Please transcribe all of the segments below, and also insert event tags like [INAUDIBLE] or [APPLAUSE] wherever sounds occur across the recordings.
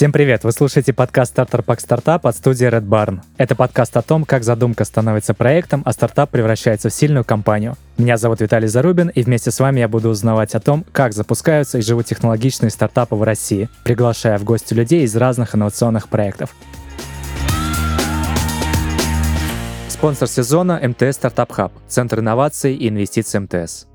Всем привет! Вы слушаете подкаст «Стартер Пак Стартап» от студии Red Barn. Это подкаст о том, как задумка становится проектом, а стартап превращается в сильную компанию. Меня зовут Виталий Зарубин, и вместе с вами я буду узнавать о том, как запускаются и живут технологичные стартапы в России, приглашая в гости людей из разных инновационных проектов. Спонсор сезона – МТС Стартап Хаб, Центр инноваций и инвестиций МТС.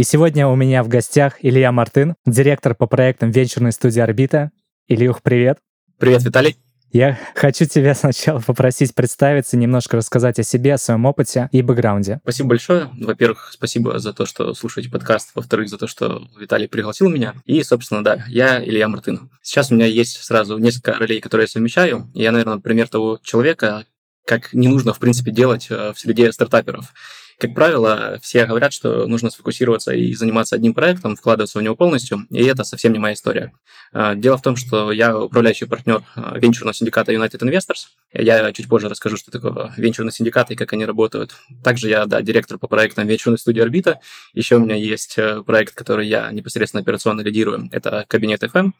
И сегодня у меня в гостях Илья Мартын, директор по проектам венчурной студии «Орбита». Ильюх, привет. Привет, Виталий. Я хочу тебя сначала попросить представиться, немножко рассказать о себе, о своем опыте и бэкграунде. Спасибо большое. Во-первых, спасибо за то, что слушаете подкаст. Во-вторых, за то, что Виталий пригласил меня. И, собственно, да, я Илья Мартын. Сейчас у меня есть сразу несколько ролей, которые я совмещаю. Я, наверное, пример того человека, как не нужно, в принципе, делать э, в среде стартаперов. Как правило, все говорят, что нужно сфокусироваться и заниматься одним проектом, вкладываться в него полностью, и это совсем не моя история. А, дело в том, что я управляющий партнер а, венчурного синдиката United Investors. Я чуть позже расскажу, что такое венчурный синдикат и как они работают. Также я, да, директор по проектам венчурной студии «Орбита». Еще у меня есть э, проект, который я непосредственно операционно лидирую. Это «Кабинет FM».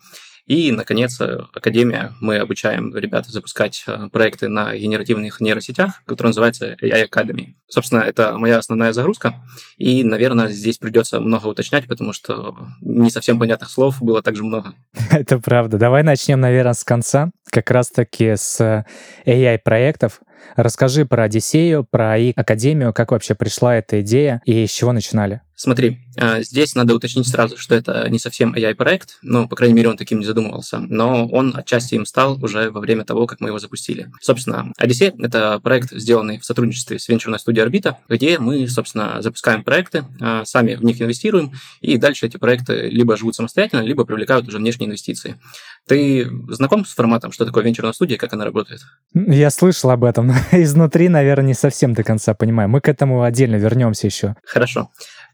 И, наконец, э, Академия. Мы обучаем ребят запускать э, проекты на генеративных нейросетях, которые называются AI Academy. Собственно, это моя основная загрузка. И, наверное, здесь придется много уточнять, потому что не совсем понятных слов было также много. [LAUGHS] Это правда. Давай начнем, наверное, с конца. Как раз-таки с AI-проектов. Расскажи про Одиссею, про и Академию, как вообще пришла эта идея и с чего начинали? Смотри, а, здесь надо уточнить сразу, что это не совсем AI-проект, ну, по крайней мере, он таким не задумывался, но он отчасти им стал уже во время того, как мы его запустили. Собственно, Odyssey — это проект, сделанный в сотрудничестве с венчурной студией Орбита, где мы, собственно, запускаем проекты, а, сами в них инвестируем, и дальше эти проекты либо живут самостоятельно, либо привлекают уже внешние инвестиции. Ты знаком с форматом, что такое венчурная студия, как она работает? Я слышал об этом, но [LAUGHS] изнутри, наверное, не совсем до конца понимаю. Мы к этому отдельно вернемся еще. Хорошо.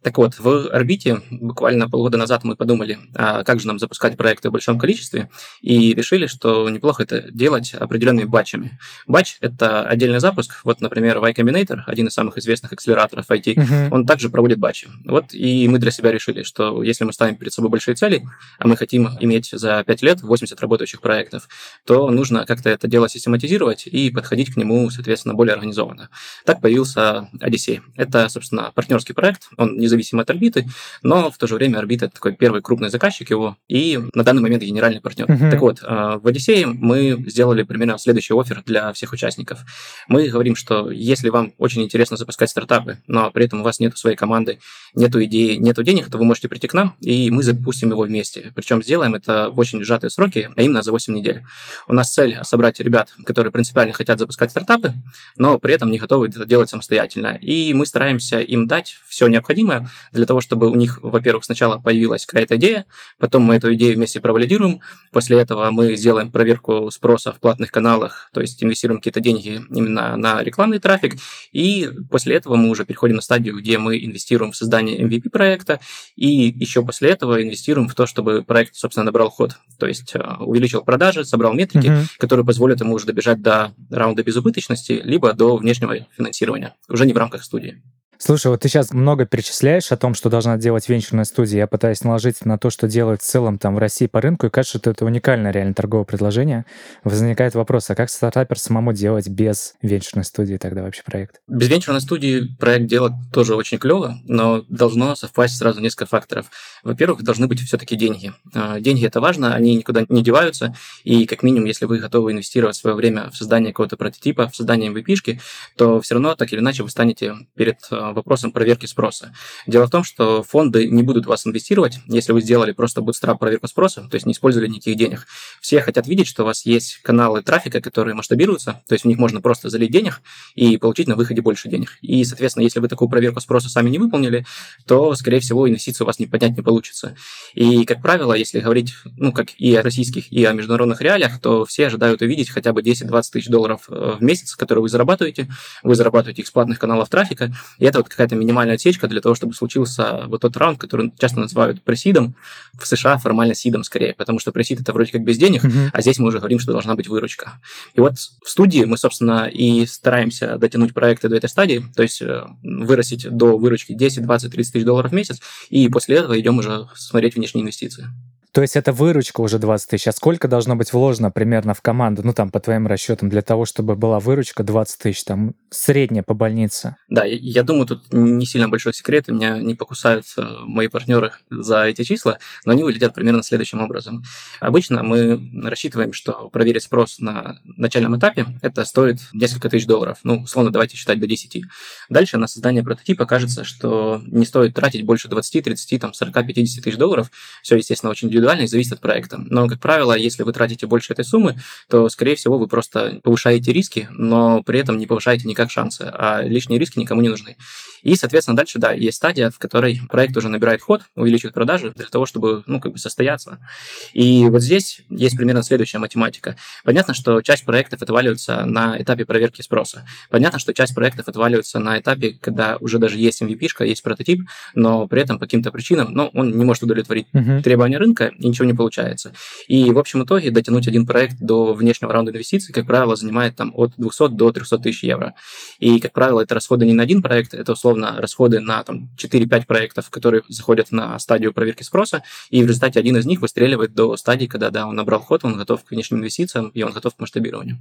Так вот, в орбите буквально полгода назад мы подумали, а как же нам запускать проекты в большом количестве, и решили, что неплохо это делать определенными батчами. Батч — это отдельный запуск. Вот, например, Y Combinator, один из самых известных акселераторов IT, uh-huh. он также проводит батчи. Вот и мы для себя решили, что если мы ставим перед собой большие цели, а мы хотим иметь за 5 лет 80 работающих проектов, то нужно как-то это дело систематизировать и подходить к нему, соответственно, более организованно. Так появился Odyssey. Это, собственно, партнерский проект, он не независимо от орбиты, но в то же время орбита такой первый крупный заказчик его и на данный момент генеральный партнер. Uh-huh. Так вот, э, в Одиссее мы сделали примерно следующий офер для всех участников. Мы говорим, что если вам очень интересно запускать стартапы, но при этом у вас нет своей команды, нету идеи, нету денег, то вы можете прийти к нам, и мы запустим его вместе. Причем сделаем это в очень сжатые сроки, а именно за 8 недель. У нас цель собрать ребят, которые принципиально хотят запускать стартапы, но при этом не готовы это делать самостоятельно. И мы стараемся им дать все необходимое, для того, чтобы у них, во-первых, сначала появилась какая-то идея, потом мы эту идею вместе провалидируем, после этого мы сделаем проверку спроса в платных каналах, то есть инвестируем какие-то деньги именно на рекламный трафик, и после этого мы уже переходим на стадию, где мы инвестируем в создание MVP проекта, и еще после этого инвестируем в то, чтобы проект, собственно, набрал ход, то есть э, увеличил продажи, собрал метрики, uh-huh. которые позволят ему уже добежать до раунда безубыточности, либо до внешнего финансирования, уже не в рамках студии. Слушай, вот ты сейчас много перечисляешь о том, что должна делать венчурная студия. Я пытаюсь наложить на то, что делают в целом там в России по рынку, и кажется, что это уникальное реально торговое предложение. Возникает вопрос, а как стартапер самому делать без венчурной студии тогда вообще проект? Без венчурной студии проект делать тоже очень клево, но должно совпасть сразу несколько факторов. Во-первых, должны быть все-таки деньги. А, деньги это важно, они никуда не деваются, и как минимум, если вы готовы инвестировать свое время в создание какого-то прототипа, в создание MVP-шки, то все равно так или иначе вы станете перед а, вопросом проверки спроса. Дело в том, что фонды не будут вас инвестировать, если вы сделали просто bootstrap проверку спроса, то есть не использовали никаких денег. Все хотят видеть, что у вас есть каналы трафика, которые масштабируются, то есть в них можно просто залить денег и получить на выходе больше денег. И, соответственно, если вы такую проверку спроса сами не выполнили, то, скорее всего, инвестиции у вас не поднять не получится. И, как правило, если говорить, ну, как и о российских, и о международных реалиях, то все ожидают увидеть хотя бы 10-20 тысяч долларов э, в месяц, которые вы зарабатываете. Вы зарабатываете их с платных каналов трафика, и это это вот какая-то минимальная отсечка для того, чтобы случился вот тот раунд, который часто называют пресидом, в США формально сидом скорее, потому что пресид это вроде как без денег, uh-huh. а здесь мы уже говорим, что должна быть выручка. И вот в студии мы, собственно, и стараемся дотянуть проекты до этой стадии, то есть э, вырастить до выручки 10, 20, 30 тысяч долларов в месяц, и после этого идем уже смотреть внешние инвестиции. То есть это выручка уже 20 тысяч. А сколько должно быть вложено примерно в команду, ну там по твоим расчетам, для того, чтобы была выручка 20 тысяч, там средняя по больнице? Да, я думаю, тут не сильно большой секрет, меня не покусают мои партнеры за эти числа, но они вылетят примерно следующим образом. Обычно мы рассчитываем, что проверить спрос на начальном этапе это стоит несколько тысяч долларов. Ну, условно, давайте считать до 10. Дальше на создание прототипа кажется, что не стоит тратить больше 20, 30, там, 40, 50 тысяч долларов. Все, естественно, очень индивидуально индивидуально и зависит от проекта. Но, как правило, если вы тратите больше этой суммы, то, скорее всего, вы просто повышаете риски, но при этом не повышаете никак шансы, а лишние риски никому не нужны. И, соответственно, дальше, да, есть стадия, в которой проект уже набирает ход, увеличивает продажи для того, чтобы, ну, как бы состояться. И вот здесь есть примерно следующая математика. Понятно, что часть проектов отваливается на этапе проверки спроса. Понятно, что часть проектов отваливается на этапе, когда уже даже есть MVP, есть прототип, но при этом по каким-то причинам, ну, он не может удовлетворить uh-huh. требования рынка, и ничего не получается. И в общем итоге дотянуть один проект до внешнего раунда инвестиций, как правило, занимает там от 200 до 300 тысяч евро. И, как правило, это расходы не на один проект, это условно расходы на там, 4-5 проектов, которые заходят на стадию проверки спроса, и в результате один из них выстреливает до стадии, когда да, он набрал ход, он готов к внешним инвестициям, и он готов к масштабированию.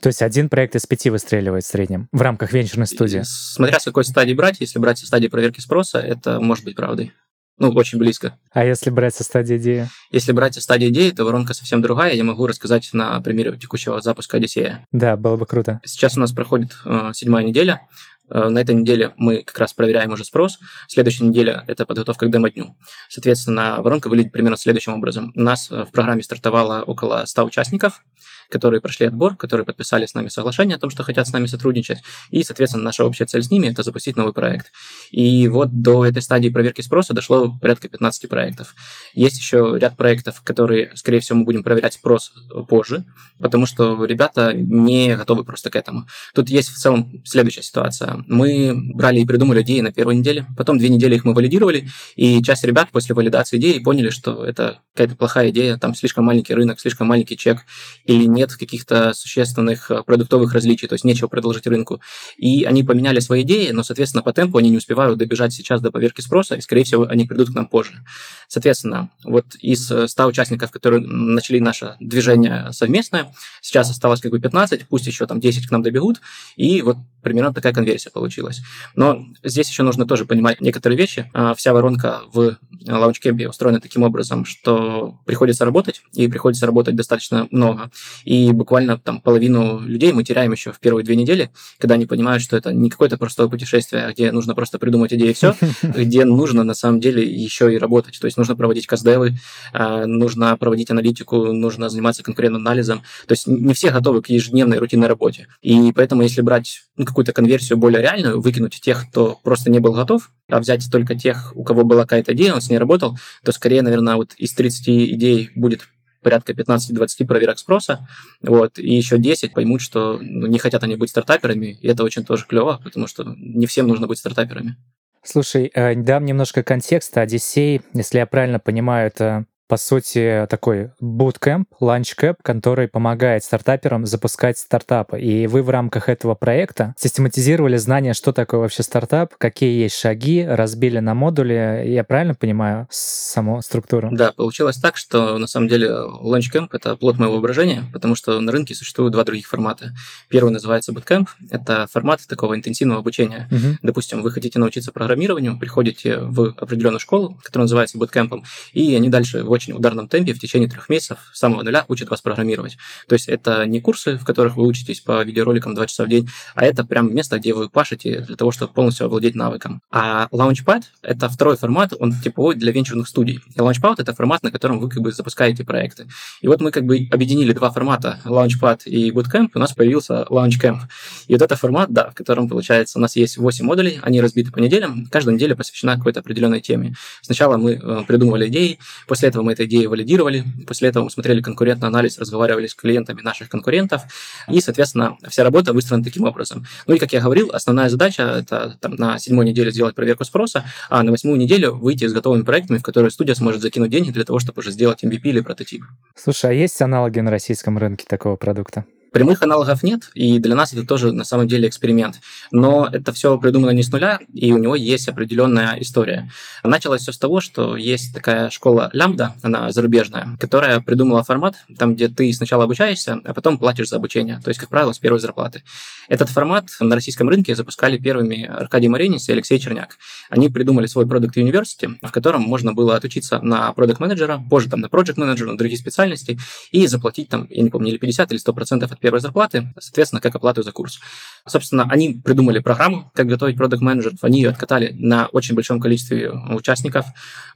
То есть один проект из пяти выстреливает в среднем в рамках венчурной студии? Смотря с какой стадии брать, если брать со стадии проверки спроса, это может быть правдой. Ну, очень близко. А если брать со стадии идеи? Если брать со стадии идеи, то воронка совсем другая. Я могу рассказать на примере текущего запуска Одиссея. Да, было бы круто. Сейчас у нас проходит э, седьмая неделя. Э, на этой неделе мы как раз проверяем уже спрос. Следующая неделя – это подготовка к демо-дню. Соответственно, воронка выглядит примерно следующим образом. У нас э, в программе стартовало около 100 участников – которые прошли отбор, которые подписали с нами соглашение о том, что хотят с нами сотрудничать. И, соответственно, наша общая цель с ними – это запустить новый проект. И вот до этой стадии проверки спроса дошло порядка 15 проектов. Есть еще ряд проектов, которые, скорее всего, мы будем проверять спрос позже, потому что ребята не готовы просто к этому. Тут есть в целом следующая ситуация. Мы брали и придумали идеи на первой неделе, потом две недели их мы валидировали, и часть ребят после валидации идеи поняли, что это какая-то плохая идея, там слишком маленький рынок, слишком маленький чек, или нет каких-то существенных э, продуктовых различий, то есть нечего предложить рынку. И они поменяли свои идеи, но, соответственно, по темпу они не успевают добежать сейчас до поверки спроса, и, скорее всего, они придут к нам позже. Соответственно, вот из 100 участников, которые начали наше движение совместное, сейчас осталось как бы 15, пусть еще там 10 к нам добегут, и вот примерно такая конверсия получилась. Но здесь еще нужно тоже понимать некоторые вещи. А, вся воронка в лаунчкемпе устроена таким образом, что приходится работать, и приходится работать достаточно много. И буквально там половину людей мы теряем еще в первые две недели, когда они понимают, что это не какое-то простое путешествие, где нужно просто придумать идеи и все, [LAUGHS] где нужно на самом деле еще и работать. То есть нужно проводить каздевы, а, нужно проводить аналитику, нужно заниматься конкурентным анализом. То есть не все готовы к ежедневной рутинной работе. И поэтому, если брать ну, какую-то конверсию более реальную, выкинуть тех, кто просто не был готов, а взять только тех, у кого была какая-то идея, он с ней работал, то скорее, наверное, вот из 30 идей будет порядка 15-20 проверок спроса, вот, и еще 10 поймут, что ну, не хотят они быть стартаперами, и это очень тоже клево, потому что не всем нужно быть стартаперами. Слушай, э, дам немножко контекста. Одиссей, если я правильно понимаю, это по сути, такой bootcamp, launchcamp, который помогает стартаперам запускать стартапы. И вы в рамках этого проекта систематизировали знания, что такое вообще стартап, какие есть шаги, разбили на модули. Я правильно понимаю саму структуру? Да, получилось так, что на самом деле launchcamp — это плод моего воображения, потому что на рынке существуют два других формата. Первый называется bootcamp. Это формат такого интенсивного обучения. Угу. Допустим, вы хотите научиться программированию, приходите в определенную школу, которая называется bootcamp, и они дальше очень ударном темпе в течение трех месяцев с самого нуля учат вас программировать. То есть это не курсы, в которых вы учитесь по видеороликам два часа в день, а это прям место, где вы пашете для того, чтобы полностью овладеть навыком. А Launchpad — это второй формат, он типовой для венчурных студий. И Launchpad — это формат, на котором вы как бы запускаете проекты. И вот мы как бы объединили два формата, Launchpad и Bootcamp, у нас появился Launchcamp. И вот это формат, да, в котором, получается, у нас есть 8 модулей, они разбиты по неделям, каждая неделя посвящена какой-то определенной теме. Сначала мы э, придумывали идеи, после этого мы мы эту идею валидировали. После этого мы смотрели конкурентный анализ, разговаривали с клиентами наших конкурентов. И, соответственно, вся работа выстроена таким образом. Ну и, как я говорил, основная задача – это там, на седьмой неделе сделать проверку спроса, а на восьмую неделю выйти с готовыми проектами, в которые студия сможет закинуть деньги для того, чтобы уже сделать MVP или прототип. Слушай, а есть аналоги на российском рынке такого продукта? Прямых аналогов нет, и для нас это тоже на самом деле эксперимент. Но это все придумано не с нуля, и у него есть определенная история. Началось все с того, что есть такая школа Лямбда, она зарубежная, которая придумала формат, там, где ты сначала обучаешься, а потом платишь за обучение. То есть, как правило, с первой зарплаты. Этот формат на российском рынке запускали первыми Аркадий Маринец и Алексей Черняк. Они придумали свой продукт University, в котором можно было отучиться на продукт менеджера позже там на project менеджера на другие специальности, и заплатить там, я не помню, или 50 или 100 процентов от первой зарплаты, соответственно, как оплату за курс. Собственно, они придумали программу, как готовить продукт менеджеров они ее откатали на очень большом количестве участников.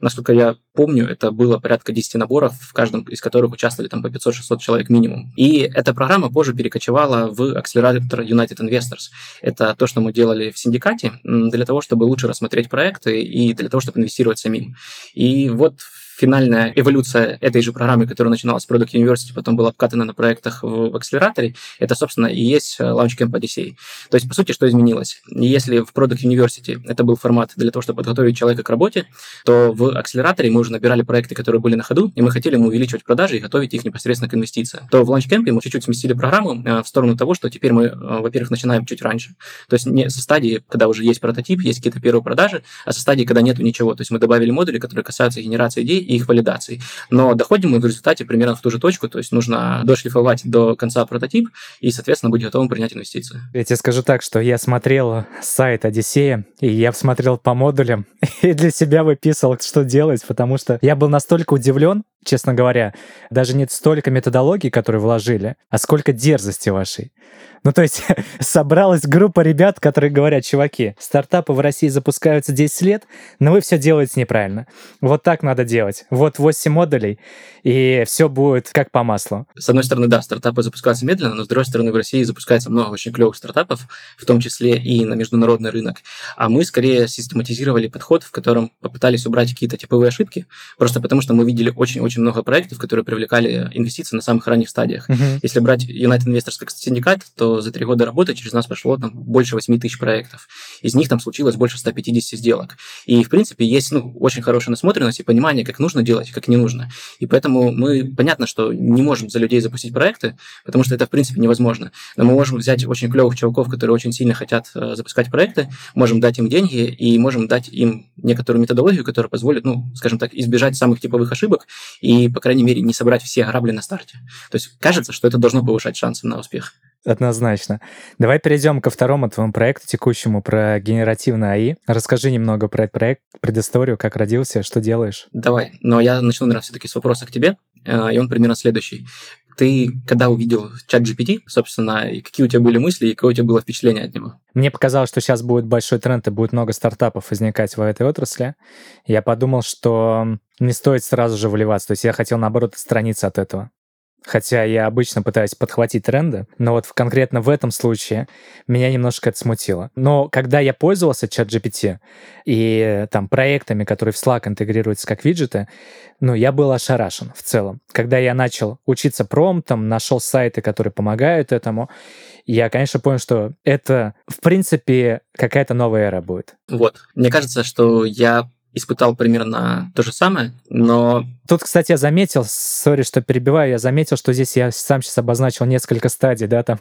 Насколько я помню, это было порядка 10 наборов, в каждом из которых участвовали там по 500-600 человек минимум. И эта программа позже перекочевала в акселератор United Investors. Это то, что мы делали в синдикате для того, чтобы лучше рассмотреть проекты и для того, чтобы инвестировать самим. И вот финальная эволюция этой же программы, которая начиналась с Product University, потом была обкатана на проектах в, в акселераторе, это, собственно, и есть э, Launchcamp Odyssey. То есть, по сути, что изменилось? Если в Product University это был формат для того, чтобы подготовить человека к работе, то в акселераторе мы уже набирали проекты, которые были на ходу, и мы хотели ему увеличивать продажи и готовить их непосредственно к инвестициям. То в Launchcamp мы чуть-чуть сместили программу э, в сторону того, что теперь мы, э, во-первых, начинаем чуть раньше. То есть не со стадии, когда уже есть прототип, есть какие-то первые продажи, а со стадии, когда нету ничего. То есть мы добавили модули, которые касаются генерации идей их валидации. Но доходим мы в результате примерно в ту же точку, то есть нужно дошлифовать до конца прототип и, соответственно, быть готовым принять инвестиции. Я тебе скажу так, что я смотрел сайт Одиссея, и я смотрел по модулям, [LAUGHS] и для себя выписывал, что делать, потому что я был настолько удивлен, честно говоря, даже не столько методологии, которые вложили, а сколько дерзости вашей. Ну, то есть [LAUGHS] собралась группа ребят, которые говорят, чуваки, стартапы в России запускаются 10 лет, но вы все делаете неправильно. Вот так надо делать. Вот 8 модулей, и все будет как по маслу. С одной стороны, да, стартапы запускаются медленно, но с другой стороны, в России запускается много очень клевых стартапов, в том числе и на международный рынок. А мы скорее систематизировали подход, в котором попытались убрать какие-то типовые ошибки, просто потому что мы видели очень-очень много проектов, которые привлекали инвестиции на самых ранних стадиях. Uh-huh. Если брать United Investors как синдикат, то за три года работы через нас прошло там больше 8 тысяч проектов. Из них там случилось больше 150 сделок. И, в принципе, есть ну, очень хорошая насмотренность и понимание, как нужно делать, как не нужно. И поэтому мы, понятно, что не можем за людей запустить проекты, потому что это, в принципе, невозможно. Но мы можем взять очень клевых чуваков, которые очень сильно хотят э, запускать проекты, можем дать им деньги и можем дать им некоторую методологию, которая позволит, ну, скажем так, избежать самых типовых ошибок и, по крайней мере, не собрать все грабли на старте. То есть кажется, что это должно повышать шансы на успех. Однозначно. Давай перейдем ко второму твоему проекту, текущему, про генеративное АИ. Расскажи немного про этот проект, предысторию, как родился, что делаешь. Давай. Но я начну, наверное, все-таки с вопроса к тебе, э, и он примерно следующий. Ты когда увидел чат GPT, собственно, и какие у тебя были мысли, и какое у тебя было впечатление от него? Мне показалось, что сейчас будет большой тренд, и будет много стартапов возникать в этой отрасли. Я подумал, что не стоит сразу же вливаться. То есть я хотел, наоборот, отстраниться от этого. Хотя я обычно пытаюсь подхватить тренды, но вот конкретно в этом случае меня немножко это смутило. Но когда я пользовался чат GPT и там проектами, которые в Slack интегрируются как виджеты, ну, я был ошарашен в целом. Когда я начал учиться промптом, нашел сайты, которые помогают этому, я, конечно, понял, что это, в принципе, какая-то новая эра будет. Вот. Мне кажется, что я испытал примерно то же самое, но... Тут, кстати, я заметил, сори, что перебиваю, я заметил, что здесь я сам сейчас обозначил несколько стадий, да, там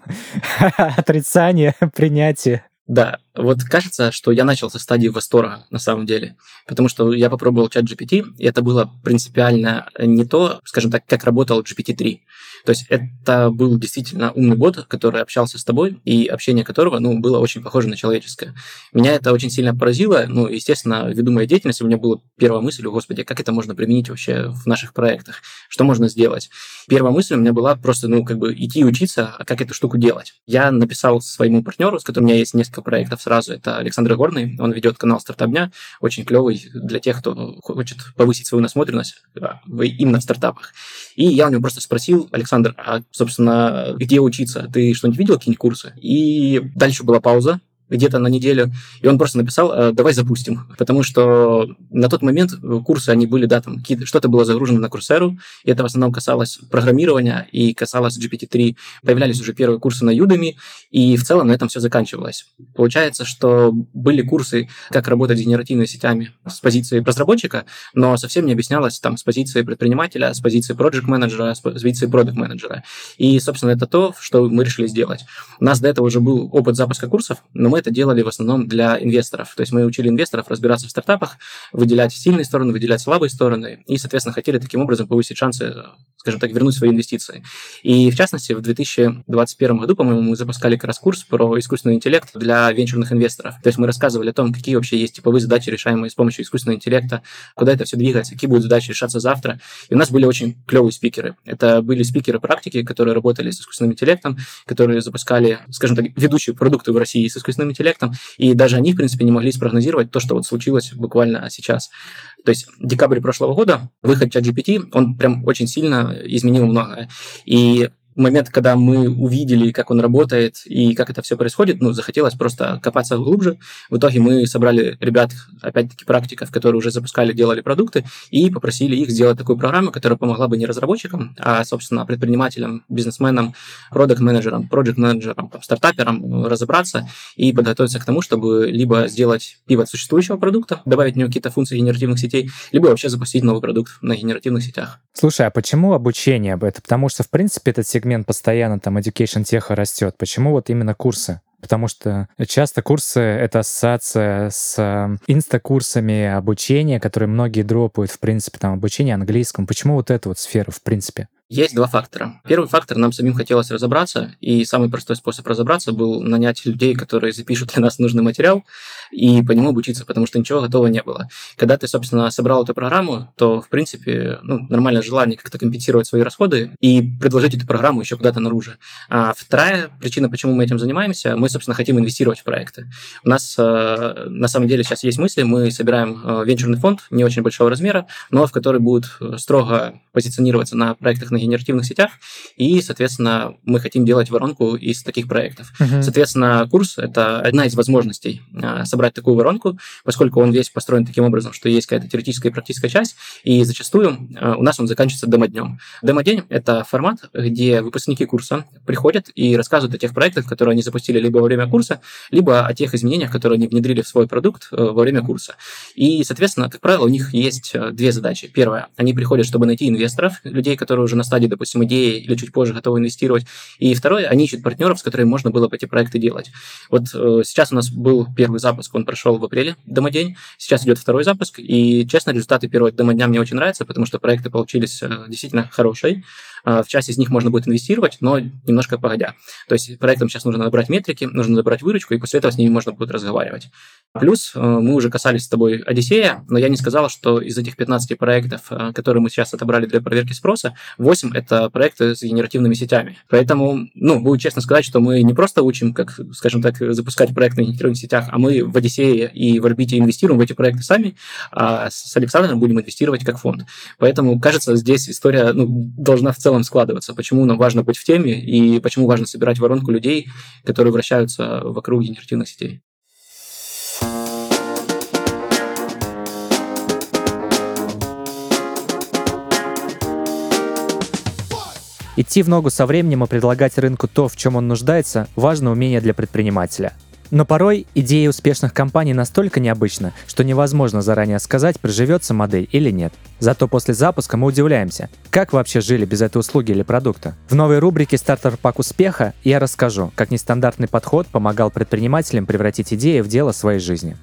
[LAUGHS] отрицание, [LAUGHS] принятие. Да, вот кажется, что я начал со стадии восторга на самом деле, потому что я попробовал чат GPT, и это было принципиально не то, скажем так, как работал GPT-3. То есть это был действительно умный бот, который общался с тобой, и общение которого ну, было очень похоже на человеческое. Меня это очень сильно поразило. Ну, естественно, ввиду моей деятельности у меня была первая мысль, о господи, как это можно применить вообще в наших проектах? Что можно сделать? Первая мысль у меня была просто, ну, как бы идти учиться, а как эту штуку делать. Я написал своему партнеру, с которым у меня есть несколько проектов сразу, это Александр Горный, он ведет канал «Стартап дня», очень клевый для тех, кто хочет повысить свою насмотренность а, именно в стартапах. И я у него просто спросил, Александр, а, собственно, где учиться? Ты что-нибудь видел, какие-нибудь курсы? И дальше была пауза, где-то на неделю, и он просто написал, «Э, давай запустим, потому что на тот момент курсы, они были, да, там что-то было загружено на Курсеру, и это в основном касалось программирования и касалось GPT-3. Появлялись уже первые курсы на Udemy, и в целом на этом все заканчивалось. Получается, что были курсы, как работать с генеративными сетями с позиции разработчика, но совсем не объяснялось там с позиции предпринимателя, с позиции проект менеджера с позиции продукт менеджера И, собственно, это то, что мы решили сделать. У нас до этого уже был опыт запуска курсов, но мы это делали в основном для инвесторов. То есть мы учили инвесторов разбираться в стартапах, выделять сильные стороны, выделять слабые стороны, и, соответственно, хотели таким образом повысить шансы, скажем так, вернуть свои инвестиции. И, в частности, в 2021 году, по-моему, мы запускали как раз курс про искусственный интеллект для венчурных инвесторов. То есть мы рассказывали о том, какие вообще есть типовые задачи, решаемые с помощью искусственного интеллекта, куда это все двигается, какие будут задачи решаться завтра. И у нас были очень клевые спикеры. Это были спикеры практики, которые работали с искусственным интеллектом, которые запускали, скажем так, ведущие продукты в России с искусственным интеллектом, и даже они, в принципе, не могли спрогнозировать то, что вот случилось буквально сейчас. То есть декабрь прошлого года, выход чат GPT, он прям очень сильно изменил многое. И момент, когда мы увидели, как он работает и как это все происходит, ну, захотелось просто копаться глубже. В итоге мы собрали ребят, опять-таки, практиков, которые уже запускали, делали продукты, и попросили их сделать такую программу, которая помогла бы не разработчикам, а, собственно, предпринимателям, бизнесменам, продукт-менеджерам, проект-менеджерам, стартаперам разобраться и подготовиться к тому, чтобы либо сделать пивот существующего продукта, добавить в него какие-то функции генеративных сетей, либо вообще запустить новый продукт на генеративных сетях. Слушай, а почему обучение? Это потому что, в принципе, этот сегмент постоянно там education теха растет. Почему вот именно курсы? Потому что часто курсы — это ассоциация с инстакурсами обучения, которые многие дропают, в принципе, там, обучение английскому. Почему вот эту вот сферу, в принципе? Есть два фактора. Первый фактор, нам самим хотелось разобраться, и самый простой способ разобраться был нанять людей, которые запишут для нас нужный материал, и по нему обучиться, потому что ничего готового не было. Когда ты, собственно, собрал эту программу, то, в принципе, ну, нормальное желание как-то компенсировать свои расходы и предложить эту программу еще куда-то наружу. А вторая причина, почему мы этим занимаемся, мы, собственно, хотим инвестировать в проекты. У нас, э, на самом деле, сейчас есть мысли, мы собираем э, венчурный фонд не очень большого размера, но в который будет строго позиционироваться на проектах на генеративных сетях, и, соответственно, мы хотим делать воронку из таких проектов. Uh-huh. Соответственно, курс — это одна из возможностей а, собрать такую воронку, поскольку он весь построен таким образом, что есть какая-то теоретическая и практическая часть, и зачастую а, у нас он заканчивается демо-днем. Демо-день — это формат, где выпускники курса приходят и рассказывают о тех проектах, которые они запустили либо во время курса, либо о тех изменениях, которые они внедрили в свой продукт э, во время курса. И, соответственно, как правило, у них есть э, две задачи. Первая — они приходят, чтобы найти инвесторов, людей, которые уже на стадии, допустим, идеи или чуть позже готовы инвестировать. И второе, они ищут партнеров, с которыми можно было бы эти проекты делать. Вот э, сейчас у нас был первый запуск, он прошел в апреле, домодень. Сейчас идет второй запуск, и, честно, результаты первого домодня мне очень нравятся, потому что проекты получились э, действительно хорошие. Э, в часть из них можно будет инвестировать, но немножко погодя. То есть проектам сейчас нужно набрать метрики, нужно забрать выручку, и после этого с ними можно будет разговаривать. Плюс э, мы уже касались с тобой Одиссея, но я не сказал, что из этих 15 проектов, э, которые мы сейчас отобрали для проверки спроса, 8 — это проекты с генеративными сетями. Поэтому, ну, будет честно сказать, что мы не просто учим, как, скажем так, запускать проекты на генеративных сетях, а мы в Одиссее и в Орбите инвестируем в эти проекты сами, а с Александром будем инвестировать как фонд. Поэтому, кажется, здесь история ну, должна в целом складываться. Почему нам важно быть в теме и почему важно собирать воронку людей, которые вращаются вокруг генеративных сетей. Идти в ногу со временем и предлагать рынку то, в чем он нуждается, важно умение для предпринимателя. Но порой идея успешных компаний настолько необычна, что невозможно заранее сказать, приживется модель или нет. Зато после запуска мы удивляемся, как вообще жили без этой услуги или продукта. В новой рубрике «Стартер пак успеха» я расскажу, как нестандартный подход помогал предпринимателям превратить идеи в дело своей жизни.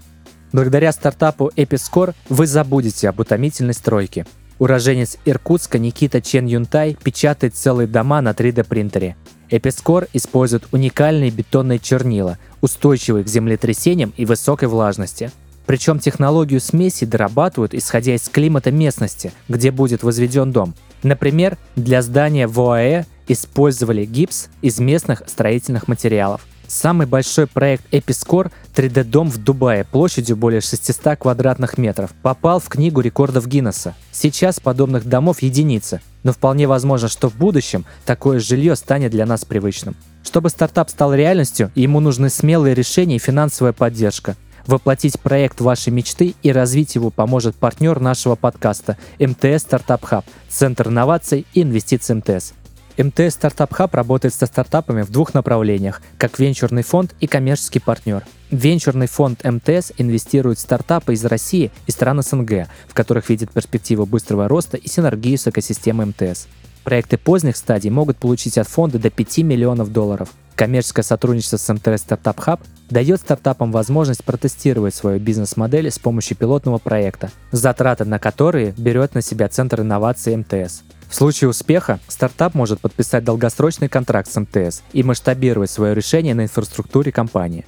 Благодаря стартапу Episcore вы забудете об утомительной стройке, Уроженец Иркутска Никита Чен Юнтай печатает целые дома на 3D-принтере. Эпискор использует уникальные бетонные чернила, устойчивые к землетрясениям и высокой влажности. Причем технологию смеси дорабатывают, исходя из климата местности, где будет возведен дом. Например, для здания в ОАЭ использовали гипс из местных строительных материалов. Самый большой проект Episcore 3D-дом в Дубае площадью более 600 квадратных метров попал в книгу рекордов Гиннесса. Сейчас подобных домов единицы, но вполне возможно, что в будущем такое жилье станет для нас привычным. Чтобы стартап стал реальностью, ему нужны смелые решения и финансовая поддержка. Воплотить проект вашей мечты и развить его поможет партнер нашего подкаста МТС Стартап Хаб, Центр инноваций и инвестиций МТС. МТС Стартап Хаб работает со стартапами в двух направлениях, как венчурный фонд и коммерческий партнер. Венчурный фонд МТС инвестирует в стартапы из России и стран СНГ, в которых видит перспективу быстрого роста и синергии с экосистемой МТС. Проекты поздних стадий могут получить от фонда до 5 миллионов долларов. Коммерческое сотрудничество с МТС Стартап Хаб дает стартапам возможность протестировать свою бизнес-модель с помощью пилотного проекта, затраты на которые берет на себя Центр инноваций МТС. В случае успеха стартап может подписать долгосрочный контракт с МТС и масштабировать свое решение на инфраструктуре компании.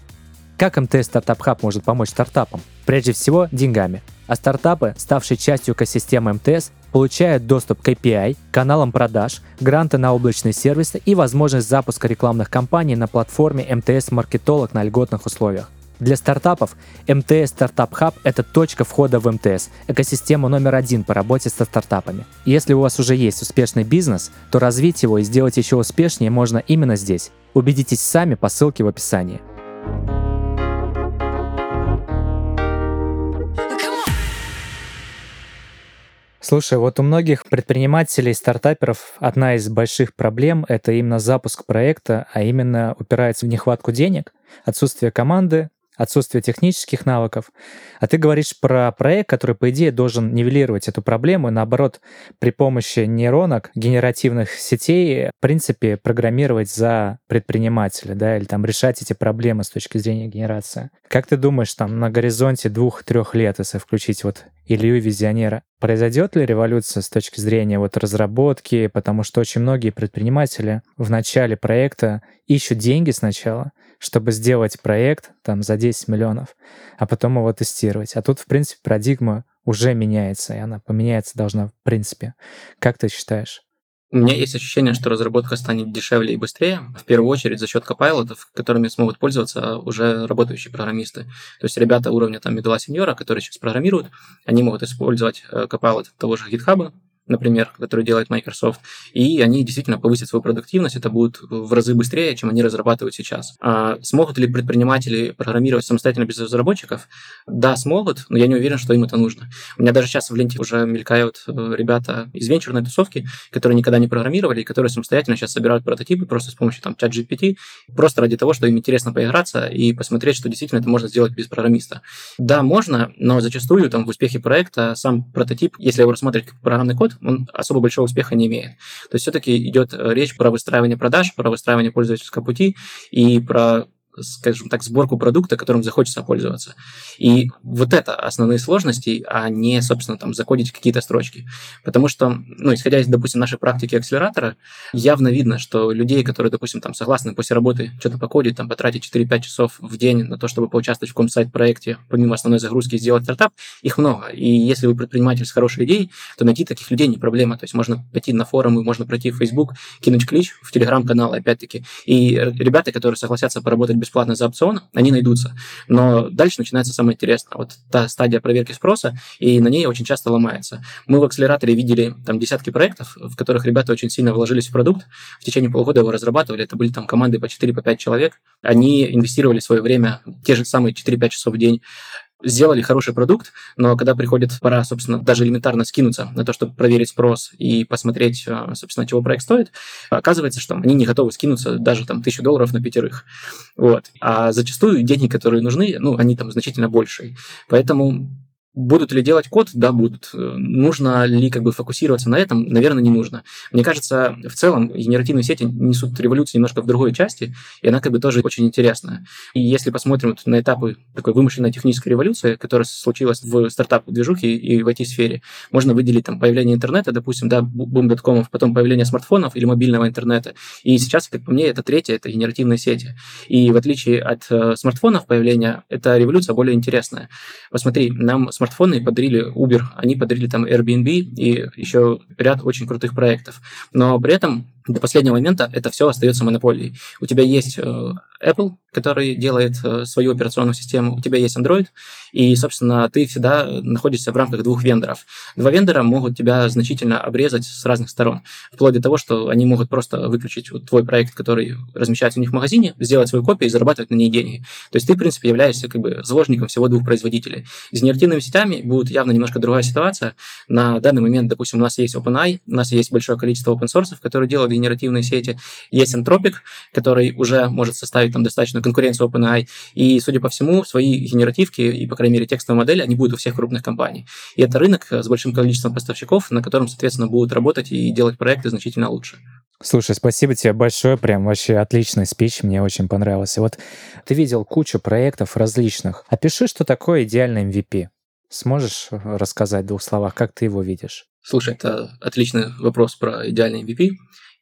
Как МТС Стартап Хаб может помочь стартапам? Прежде всего, деньгами. А стартапы, ставшие частью экосистемы МТС, получают доступ к API, каналам продаж, гранты на облачные сервисы и возможность запуска рекламных кампаний на платформе МТС Маркетолог на льготных условиях. Для стартапов МТС Стартап Хаб – это точка входа в МТС, экосистему номер один по работе со стартапами. Если у вас уже есть успешный бизнес, то развить его и сделать еще успешнее можно именно здесь. Убедитесь сами по ссылке в описании. Слушай, вот у многих предпринимателей, стартаперов одна из больших проблем — это именно запуск проекта, а именно упирается в нехватку денег, отсутствие команды, отсутствие технических навыков. А ты говоришь про проект, который, по идее, должен нивелировать эту проблему, и наоборот, при помощи нейронок, генеративных сетей, в принципе, программировать за предпринимателя, да, или там решать эти проблемы с точки зрения генерации. Как ты думаешь, там, на горизонте двух-трех лет, если включить вот Илью Визионера, произойдет ли революция с точки зрения вот разработки, потому что очень многие предприниматели в начале проекта ищут деньги сначала, чтобы сделать проект там за 10 миллионов, а потом его тестировать. А тут, в принципе, парадигма уже меняется, и она поменяться должна в принципе. Как ты считаешь? У меня есть ощущение, что разработка станет дешевле и быстрее, в первую очередь за счет копайлотов, которыми смогут пользоваться уже работающие программисты. То есть ребята уровня там медла сеньора, которые сейчас программируют, они могут использовать копайлот э, того же GitHub, например, который делает Microsoft, и они действительно повысят свою продуктивность, это будет в разы быстрее, чем они разрабатывают сейчас. А смогут ли предприниматели программировать самостоятельно без разработчиков? Да, смогут, но я не уверен, что им это нужно. У меня даже сейчас в ленте уже мелькают э, ребята из венчурной тусовки, которые никогда не программировали, и которые самостоятельно сейчас собирают прототипы просто с помощью там чат GPT, просто ради того, что им интересно поиграться и посмотреть, что действительно это можно сделать без программиста. Да, можно, но зачастую там в успехе проекта сам прототип, если его рассмотреть как программный код, он особо большого успеха не имеет. То есть все-таки идет э, речь про выстраивание продаж, про выстраивание пользовательского пути и про скажем так, сборку продукта, которым захочется пользоваться. И вот это основные сложности, а не, собственно, там, закодить какие-то строчки. Потому что, ну, исходя из, допустим, нашей практики акселератора, явно видно, что людей, которые, допустим, там, согласны после работы что-то покодить, там, потратить 4-5 часов в день на то, чтобы поучаствовать в каком-то сайт-проекте, помимо основной загрузки, сделать стартап, их много. И если вы предприниматель с хорошей идеей, то найти таких людей не проблема. То есть можно пойти на форумы, можно пройти в Facebook, кинуть клич в телеграм-канал, опять-таки. И ребята, которые согласятся поработать бесплатно за опцион, они найдутся. Но дальше начинается самое интересное. Вот та стадия проверки спроса, и на ней очень часто ломается. Мы в акселераторе видели там десятки проектов, в которых ребята очень сильно вложились в продукт, в течение полугода его разрабатывали, это были там команды по 4-5 по человек, они инвестировали свое время, те же самые 4-5 часов в день, сделали хороший продукт, но когда приходит пора, собственно, даже элементарно скинуться на то, чтобы проверить спрос и посмотреть, э, собственно, чего проект стоит, оказывается, что они не готовы скинуться даже там тысячу долларов на пятерых. Вот. А зачастую деньги, которые нужны, ну, они там значительно больше. Поэтому Будут ли делать код? Да, будут. Нужно ли как бы фокусироваться на этом? Наверное, не нужно. Мне кажется, в целом генеративные сети несут революцию немножко в другой части, и она как бы тоже очень интересная. И если посмотрим вот на этапы такой вымышленной технической революции, которая случилась в стартап-движухе и в IT-сфере, можно выделить там появление интернета, допустим, да, бум доткомов, потом появление смартфонов или мобильного интернета. И сейчас, как по мне, это третье, это генеративные сети. И в отличие от э, смартфонов появления, эта революция более интересная. Посмотри, нам смартфоны подарили Uber, они подарили там Airbnb и еще ряд очень крутых проектов. Но при этом до последнего момента это все остается монополией. У тебя есть э, Apple, который делает э, свою операционную систему, у тебя есть Android, и, собственно, ты всегда находишься в рамках двух вендоров. Два вендора могут тебя значительно обрезать с разных сторон, вплоть до того, что они могут просто выключить твой проект, который размещается у них в магазине, сделать свою копию и зарабатывать на ней деньги. То есть ты, в принципе, являешься как бы заложником всего двух производителей. С генеративными сетями будет явно немножко другая ситуация. На данный момент, допустим, у нас есть OpenAI, у нас есть большое количество open source, которые делают генеративные сети. Есть Anthropic, который уже может составить там достаточно конкуренцию OpenAI. И, судя по всему, свои генеративки и, по крайней мере, текстовые модели, они будут у всех крупных компаний. И это рынок с большим количеством поставщиков, на котором, соответственно, будут работать и делать проекты значительно лучше. Слушай, спасибо тебе большое, прям вообще отличный спич, мне очень понравился. Вот ты видел кучу проектов различных. Опиши, что такое идеальный MVP. Сможешь рассказать в двух словах, как ты его видишь? Слушай, это отличный вопрос про идеальный MVP.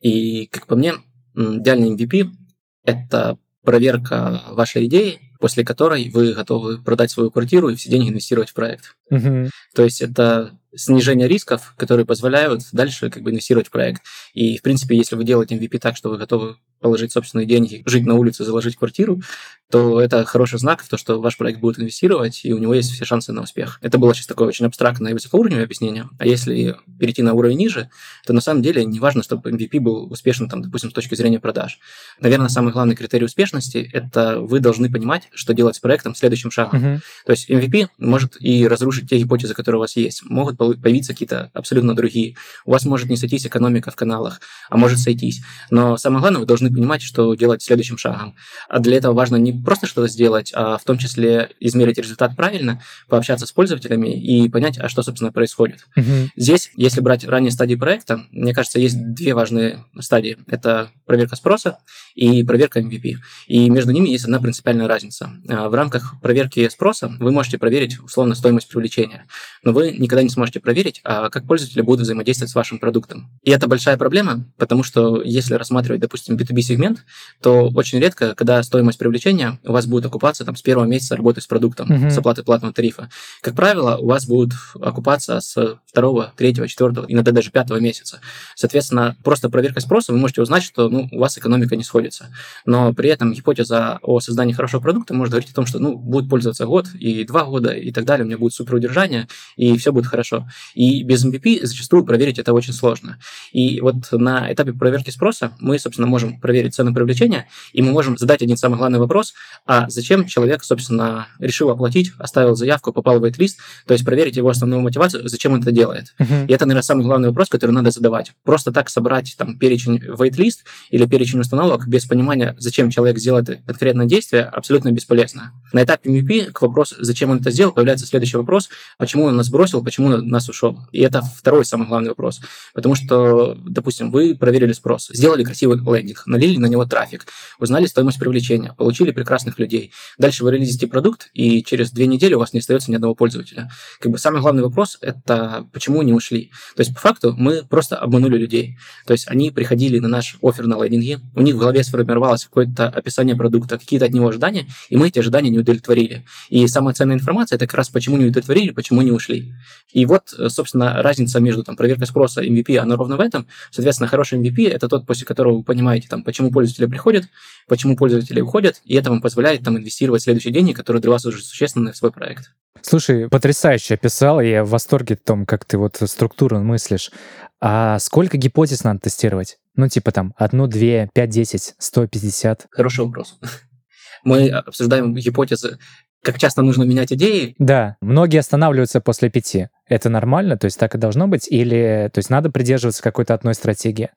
И, как по мне, идеальный MVP — это проверка вашей идеи, после которой вы готовы продать свою квартиру и все деньги инвестировать в проект. Угу. То есть это снижение рисков, которые позволяют дальше как бы инвестировать в проект. И, в принципе, если вы делаете MVP так, что вы готовы положить собственные деньги, жить на улице, заложить квартиру, то это хороший знак, то, что ваш проект будет инвестировать, и у него есть все шансы на успех. Это было сейчас такое очень абстрактное и высокоуровневое объяснение. А если перейти на уровень ниже, то на самом деле не важно, чтобы MVP был успешен, там, допустим, с точки зрения продаж. Наверное, самый главный критерий успешности – это вы должны понимать, что делать с проектом следующим шагом. Угу. То есть MVP может и разрушить те гипотезы, которые у вас есть. Могут появиться какие-то абсолютно другие. У вас может не сойтись экономика в каналах, а может сойтись. Но самое главное, вы должны понимать, что делать следующим шагом. А для этого важно не просто что-то сделать, а в том числе измерить результат правильно, пообщаться с пользователями и понять, а что, собственно, происходит. Угу. Здесь, если брать ранние стадии проекта, мне кажется, есть две важные стадии. Это проверка спроса и проверка MVP. И между ними есть одна принципиальная разница. А, в рамках проверки спроса вы можете проверить условно стоимость привлечения, но вы никогда не сможете проверить, а как пользователи будут взаимодействовать с вашим продуктом. И это большая проблема, потому что если рассматривать, допустим, B2B-сегмент, то очень редко, когда стоимость привлечения у вас будет окупаться там, с первого месяца работы с продуктом, Мгм. с оплатой платного тарифа. Как правило, у вас будут окупаться с второго, третьего, четвертого, иногда даже пятого месяца. Соответственно, просто проверкой спроса вы можете узнать, что ну, у вас экономика не сходится. Но при этом гипотеза о создании хорошего продукта может говорить о том, что ну, будет пользоваться год и два года и так далее, у меня будет суперудержание, и все будет хорошо. И без MVP зачастую проверить это очень сложно. И вот на этапе проверки спроса мы, собственно, можем проверить цену привлечения, и мы можем задать один самый главный вопрос, а зачем человек, собственно, решил оплатить, оставил заявку, попал в вейт-лист, то есть проверить его основную мотивацию, зачем он это делает. Мгм. И это, наверное, самый главный вопрос, который надо задавать. Просто так собрать там перечень wait-лист или перечень установок без понимания, зачем человек сделал это конкретное действие, абсолютно бесполезно. На этапе MVP к вопросу, зачем он это сделал, появляется следующий вопрос, почему он нас бросил, почему он нас ушел. И это второй самый главный вопрос. Потому что, допустим, вы проверили спрос, сделали красивый лендинг, налили на него трафик, узнали стоимость привлечения, получили прекрасных людей. Дальше вы релизите продукт, и через две недели у вас не остается ни одного пользователя. Как бы самый главный вопрос – это почему не ушли. То есть, по факту, мы просто обманули людей. То есть, они приходили на наш офер на лендинге, у них в голове сформировалось какое-то описание продукта, какие-то от него ожидания, и мы эти ожидания не удовлетворили. И самая ценная информация – это как раз почему не удовлетворили, почему не ушли. И вот, собственно, разница между там, проверкой спроса MVP, она ровно в этом. Соответственно, хороший MVP – это тот, после которого вы понимаете, там, почему пользователи приходят, почему пользователи уходят, и это вам позволяет там, инвестировать следующие деньги, которые для вас уже существенны в свой проект. Слушай, потрясающе описал, я в восторге о том, как ты вот структуру мыслишь. А сколько гипотез надо тестировать? Ну, типа там, одну, две, пять, десять, сто, пятьдесят. Хороший вопрос. [LAUGHS] Мы обсуждаем гипотезы, как часто нужно менять идеи. Да, многие останавливаются после пяти. Это нормально? То есть так и должно быть? Или то есть надо придерживаться какой-то одной стратегии?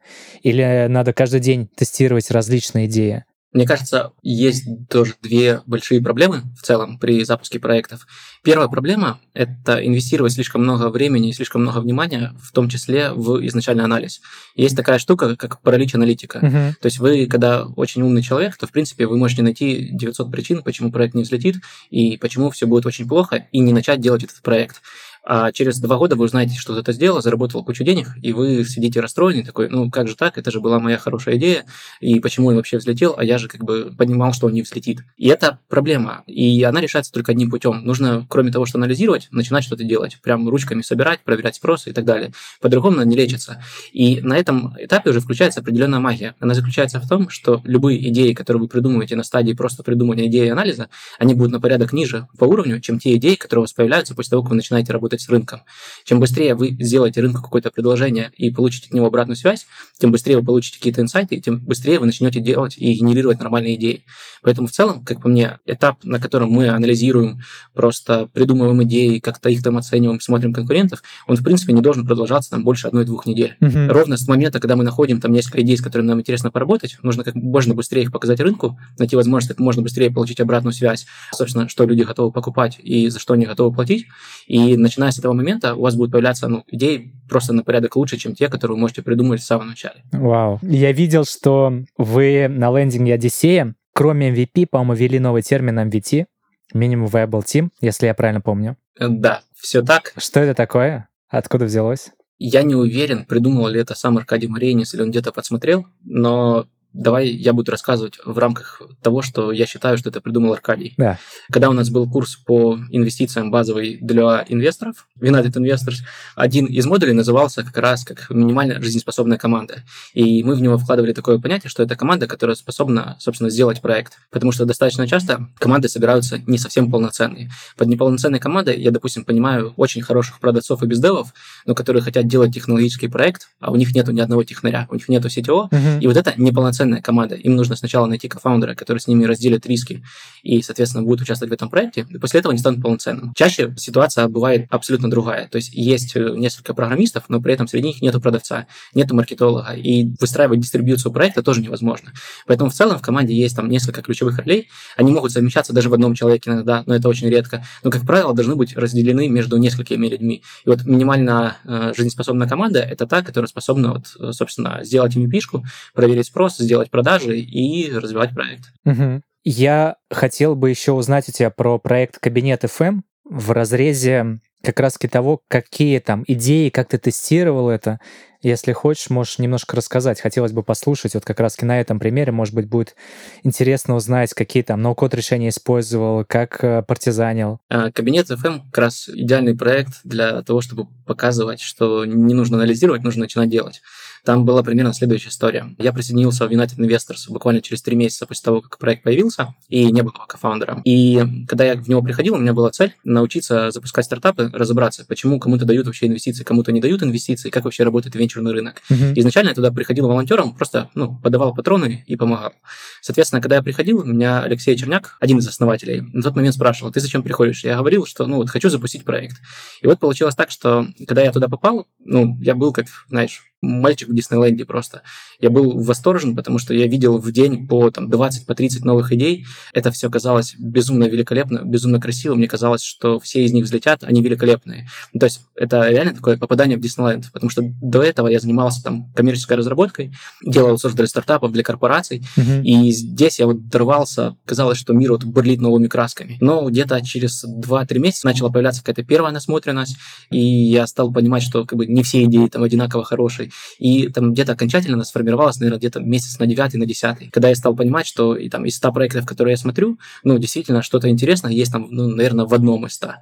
Или надо каждый день тестировать различные идеи? Мне кажется, есть тоже две большие проблемы в целом при запуске проектов. Первая проблема – это инвестировать слишком много времени и слишком много внимания, в том числе в изначальный анализ. Есть такая штука, как паралич аналитика. Мгм. То есть вы, когда очень умный человек, то, в принципе, вы можете найти 900 причин, почему проект не взлетит, и почему все будет очень плохо, и не начать делать этот проект. А через два года вы узнаете, что это сделал, заработал кучу денег, и вы сидите расстроенный, такой, ну как же так, это же была моя хорошая идея, и почему он вообще взлетел, а я же как бы понимал, что он не взлетит. И это проблема, и она решается только одним путем. Нужно, кроме того, что анализировать, начинать что-то делать, прям ручками собирать, проверять спрос и так далее. По-другому она не лечится. И на этом этапе уже включается определенная магия. Она заключается в том, что любые идеи, которые вы придумываете на стадии просто придумывания идеи и анализа, они будут на порядок ниже по уровню, чем те идеи, которые у вас появляются после того, как вы начинаете работать с рынком. Чем быстрее вы сделаете рынку какое-то предложение и получите от него обратную связь, тем быстрее вы получите какие-то инсайты, тем быстрее вы начнете делать и генерировать нормальные идеи. Поэтому в целом, как по мне, этап, на котором мы анализируем, просто придумываем идеи, как-то их там оцениваем, смотрим конкурентов, он, в принципе, не должен продолжаться там больше одной-двух недель. Uh-huh. Ровно с момента, когда мы находим там несколько идей, с которыми нам интересно поработать, нужно как можно быстрее их показать рынку, найти возможность как можно быстрее получить обратную связь, собственно, что люди готовы покупать и за что они готовы платить. И начиная с этого момента у вас будут появляться ну, идеи просто на порядок лучше, чем те, которые вы можете придумать в самом начале. Вау. Я видел, что вы на лендинге Одиссея Кроме MVP, по-моему, ввели новый термин MVT, Minimum Viable Team, если я правильно помню. Э, да, все так. Что это такое? Откуда взялось? Я не уверен, придумал ли это сам Аркадий Маренис или он где-то подсмотрел, но Давай я буду рассказывать в рамках того, что я считаю, что это придумал Аркадий. Да. Когда у нас был курс по инвестициям базовый для инвесторов, United Investors, один из модулей назывался как раз как минимально жизнеспособная команда. И мы в него вкладывали такое понятие, что это команда, которая способна, собственно, сделать проект. Потому что достаточно часто команды собираются не совсем полноценные. Под неполноценной командой я, допустим, понимаю очень хороших продавцов и бездевов, но которые хотят делать технологический проект, а у них нету ни одного технаря, у них нету CTO, угу. и вот это неполноценная полноценная команда. Им нужно сначала найти кофаундера, который с ними разделит риски и, соответственно, будет участвовать в этом проекте, и после этого они станут полноценным. Чаще ситуация бывает абсолютно другая. То есть есть э, несколько программистов, но при этом среди них нету продавца, нету маркетолога, и выстраивать дистрибьюцию проекта тоже невозможно. Поэтому в целом в команде есть там несколько ключевых ролей, они могут совмещаться даже в одном человеке иногда, но это очень редко. Но, как правило, должны быть разделены между несколькими людьми. И вот минимально э, жизнеспособная команда – это та, которая способна, вот, э, собственно, сделать MVP-шку, проверить спрос, сделать продажи и развивать проект. Угу. Я хотел бы еще узнать у тебя про проект Кабинет FM в разрезе как раз того, какие там идеи, как ты тестировал это. Если хочешь, можешь немножко рассказать. Хотелось бы послушать. Вот как раз на этом примере, может быть, будет интересно узнать, какие там ноу-код решения использовал, как э, партизанил. А, Кабинет FM как раз идеальный проект для того, чтобы показывать, что не нужно анализировать, нужно начинать делать. Там была примерно следующая история. Я присоединился в United Investors буквально через три месяца после того, как проект появился, и не был кофаундером. И когда я в него приходил, у меня была цель научиться запускать стартапы, разобраться, почему кому-то дают вообще инвестиции, кому-то не дают инвестиции, как вообще работает венчурный рынок. Uh-huh. Изначально я туда приходил волонтером, просто ну, подавал патроны и помогал. Соответственно, когда я приходил, у меня Алексей Черняк, один из основателей, на тот момент спрашивал, ты зачем приходишь? Я говорил, что ну вот хочу запустить проект. И вот получилось так, что когда я туда попал, ну, я был как, знаешь, мальчик в Диснейленде просто. Я был восторжен, потому что я видел в день по там, 20, по 30 новых идей. Это все казалось безумно великолепно, безумно красиво. Мне казалось, что все из них взлетят, они великолепные. Ну, то есть это реально такое попадание в Диснейленд, потому что до этого я занимался там коммерческой разработкой, делал софт для стартапов, для корпораций, uh-huh. и здесь я вот дорвался, казалось, что мир вот бурлит новыми красками. Но где-то через 2-3 месяца начала появляться какая-то первая насмотренность, и я стал понимать, что как бы не все идеи там одинаково хорошие. И там где-то окончательно она сформировалась, наверное, где-то месяц на девятый, на десятый. Когда я стал понимать, что и там из 100 проектов, которые я смотрю, ну, действительно, что-то интересное есть там, ну, наверное, в одном из 100.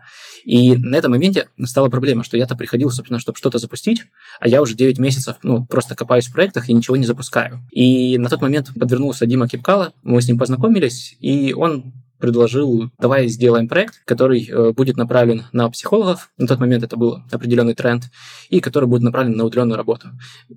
И на этом моменте стала проблема, что я-то приходил, собственно, чтобы что-то запустить, а я уже 9 месяцев, ну, просто копаюсь в проектах и ничего не запускаю. И на тот момент подвернулся Дима Кипкала, мы с ним познакомились, и он предложил, давай сделаем проект, который э, будет направлен на психологов, на тот момент это был определенный тренд, и который будет направлен на удаленную работу.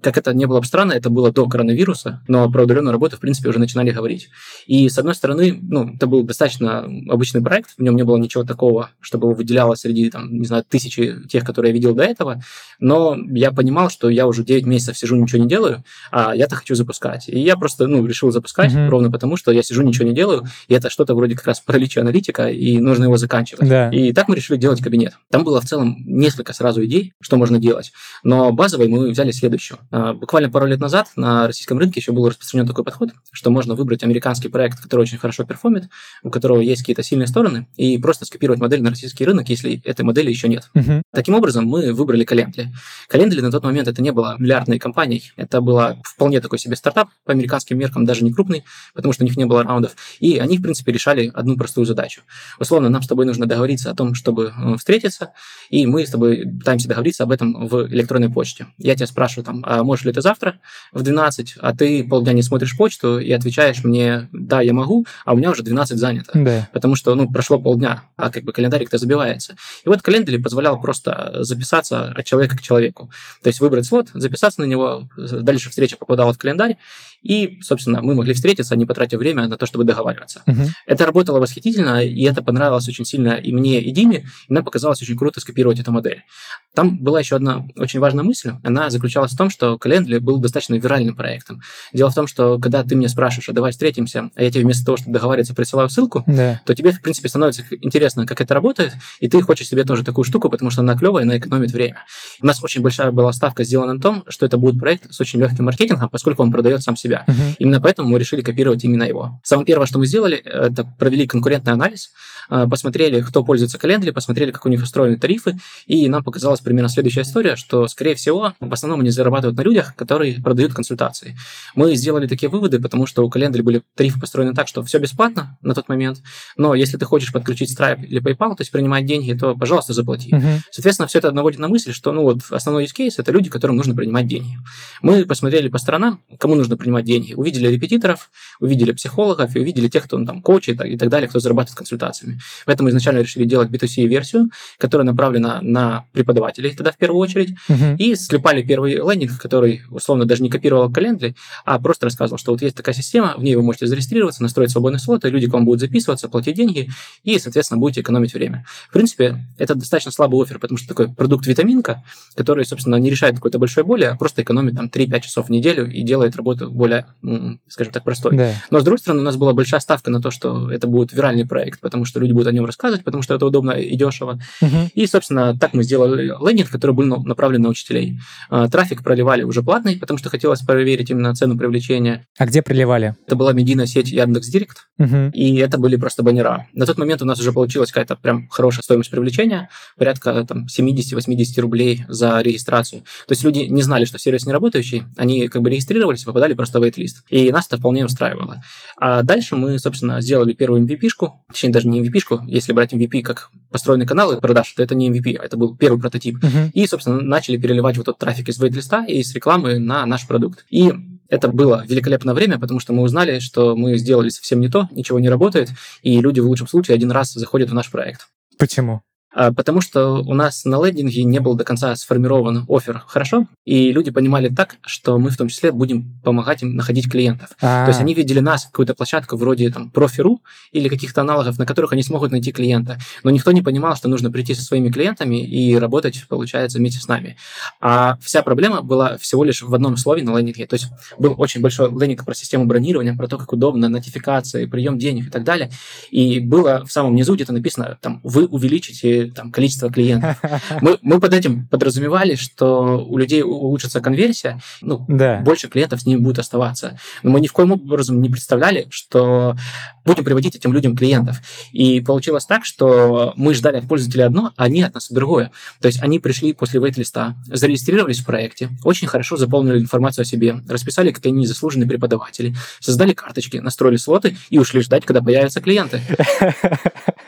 Как это не было бы странно, это было до коронавируса, но про удаленную работу, в принципе, уже начинали говорить. И, с одной стороны, ну, это был достаточно обычный проект, в нем не было ничего такого, чтобы его выделяло среди, там, не знаю, тысячи тех, которые я видел до этого, но я понимал, что я уже 9 месяцев сижу, ничего не делаю, а я-то хочу запускать. И я просто, ну, решил запускать, mm-hmm. ровно потому, что я сижу, ничего не делаю, и это что-то вроде как раз паралича аналитика, и нужно его заканчивать. Да. И так мы решили делать кабинет. Там было в целом несколько сразу идей, что можно делать. Но базовой мы взяли следующую. А, буквально пару лет назад на российском рынке еще был распространен такой подход, что можно выбрать американский проект, который очень хорошо перформит, у которого есть какие-то сильные стороны, и просто скопировать модель на российский рынок, если этой модели еще нет. Мгм. Таким образом, мы выбрали Calendly. Calendly на тот момент это не было миллиардной компанией, это была вполне такой себе стартап, по американским меркам даже не крупный, потому что у них не было раундов, и они, в принципе, решали одну простую задачу. Условно, нам с тобой нужно договориться о том, чтобы э, встретиться, и мы с тобой пытаемся договориться об этом в электронной почте. Я тебя спрашиваю, там, а можешь ли ты завтра в 12, а ты полдня не смотришь почту и отвечаешь мне, да, я могу, а у меня уже 12 занято Да. потому что, ну, прошло полдня, а как бы календарик-то забивается. И вот Calendly позволял просто записаться от человека к человеку. То есть выбрать слот, записаться на него, дальше встреча попадала в календарь, и, собственно, мы могли встретиться, не потратив время на то, чтобы договариваться. Мгм. Это работало восхитительно, и это понравилось очень сильно и мне, и Диме, и нам показалось очень круто скопировать эту модель. Там была еще одна очень важная мысль, она заключалась в том, что Calendly был достаточно виральным проектом. Дело в том, что когда ты меня спрашиваешь, а давай встретимся, а я тебе вместо того, чтобы договариваться, присылаю ссылку, Да. то тебе, в принципе, становится интересно, как это работает, и ты хочешь себе тоже такую штуку, потому что она клевая, она экономит время. У нас очень большая была ставка сделана на том, что это будет проект с очень легким маркетингом, поскольку он продает сам себя. Мгм. Именно поэтому мы решили копировать именно его. Самое первое, что мы сделали, это провели конкурентный анализ, э, посмотрели, кто пользуется Calendly, посмотрели, как у них устроены тарифы, и нам показалась примерно следующая история, что, скорее всего, в основном они зарабатывают на людях, которые продают консультации. Мы сделали такие выводы, потому что у Calendly были тарифы построены так, что все бесплатно на тот момент, но если ты хочешь подключить Stripe или PayPal, то есть принимать деньги, то, пожалуйста, заплати. Мгм. Соответственно, все это наводит на мысль, что ну вот основной use case это люди, которым нужно принимать деньги. Мы посмотрели по сторонам, кому нужно принимать деньги. Увидели репетиторов, увидели психологов и увидели тех, кто ну, там коучи и так далее, кто зарабатывает консультациями. Поэтому изначально решили делать B2C-версию, которая направлена на преподавателей тогда в первую очередь, Мгм. и склепали первый лендинг, который условно даже не копировал Calendly, а просто рассказывал, что вот есть такая система, в ней вы можете зарегистрироваться, настроить свободный слот, и люди к вам будут записываться, платить деньги, и, соответственно, будете экономить время. В принципе, это достаточно слабый офер, потому что такой продукт-витаминка, который, собственно, не решает какой-то большой боли, а просто экономит там 3-5 часов в неделю и делает работу более, скажем так, простой. Да. Но, с другой стороны, у нас была большая ставка на то, что это будет виральный проект, потому что люди будут о нем рассказывать, потому что это удобно и дешево. Мгм. И, собственно, так мы сделали лендинг, который был на- направлен на учителей. А, Трафик проливали уже платный, потому что хотелось проверить именно цену привлечения. А где приливали? Это была медийная сеть Яндекс.Директ, Мгм. и это были просто баннера. На тот момент у нас уже получилась какая-то прям хорошая стоимость привлечения, порядка там 70-80 рублей за регистрацию. То есть люди не знали, что сервис не работающий, они как бы регистрировались попадали просто в вейт-лист. И нас это вполне устраивало. А дальше мы, собственно, сделали первую MVP-шку, точнее даже не MVP-шку, если брать MVP как построенный канал продаж, то это не MVP, а это был первый прототип. Мгм. И, собственно, начали переливать вот этот трафик из вейт-листа и из рекламы на наш продукт. И это было великолепное время, потому что мы узнали, что мы сделали совсем не то, ничего не работает, и люди в лучшем случае один раз заходят в наш проект. Почему? А, Потому что у нас на лендинге не был до конца сформирован офер хорошо, и люди понимали так, что мы в том числе будем помогать им находить клиентов. А, То есть они видели нас, какую-то площадку вроде там Профи.ру или каких-то аналогов, на которых они смогут найти клиента. Но никто не понимал, что нужно прийти со своими клиентами и работать, получается, вместе с нами. А вся проблема была всего лишь в одном слове на лендинге. То есть был очень большой лендинг про систему бронирования, про то, как удобно, нотификации, прием денег и так далее. И было в самом низу где-то написано, там, вы увеличите там, количество клиентов. Мы, мы под этим подразумевали, что у людей улучшится конверсия, ну, Да. больше клиентов с ними будет оставаться. Но мы ни в коем образом не представляли, что будем приводить этим людям клиентов. И получилось так, что мы ждали от пользователя одно, а они от нас другое. То есть они пришли после вейт-листа, зарегистрировались в проекте, очень хорошо заполнили информацию о себе, расписали, как они заслуженные преподаватели, создали карточки, настроили слоты и ушли ждать, когда появятся клиенты. [LAUGHS]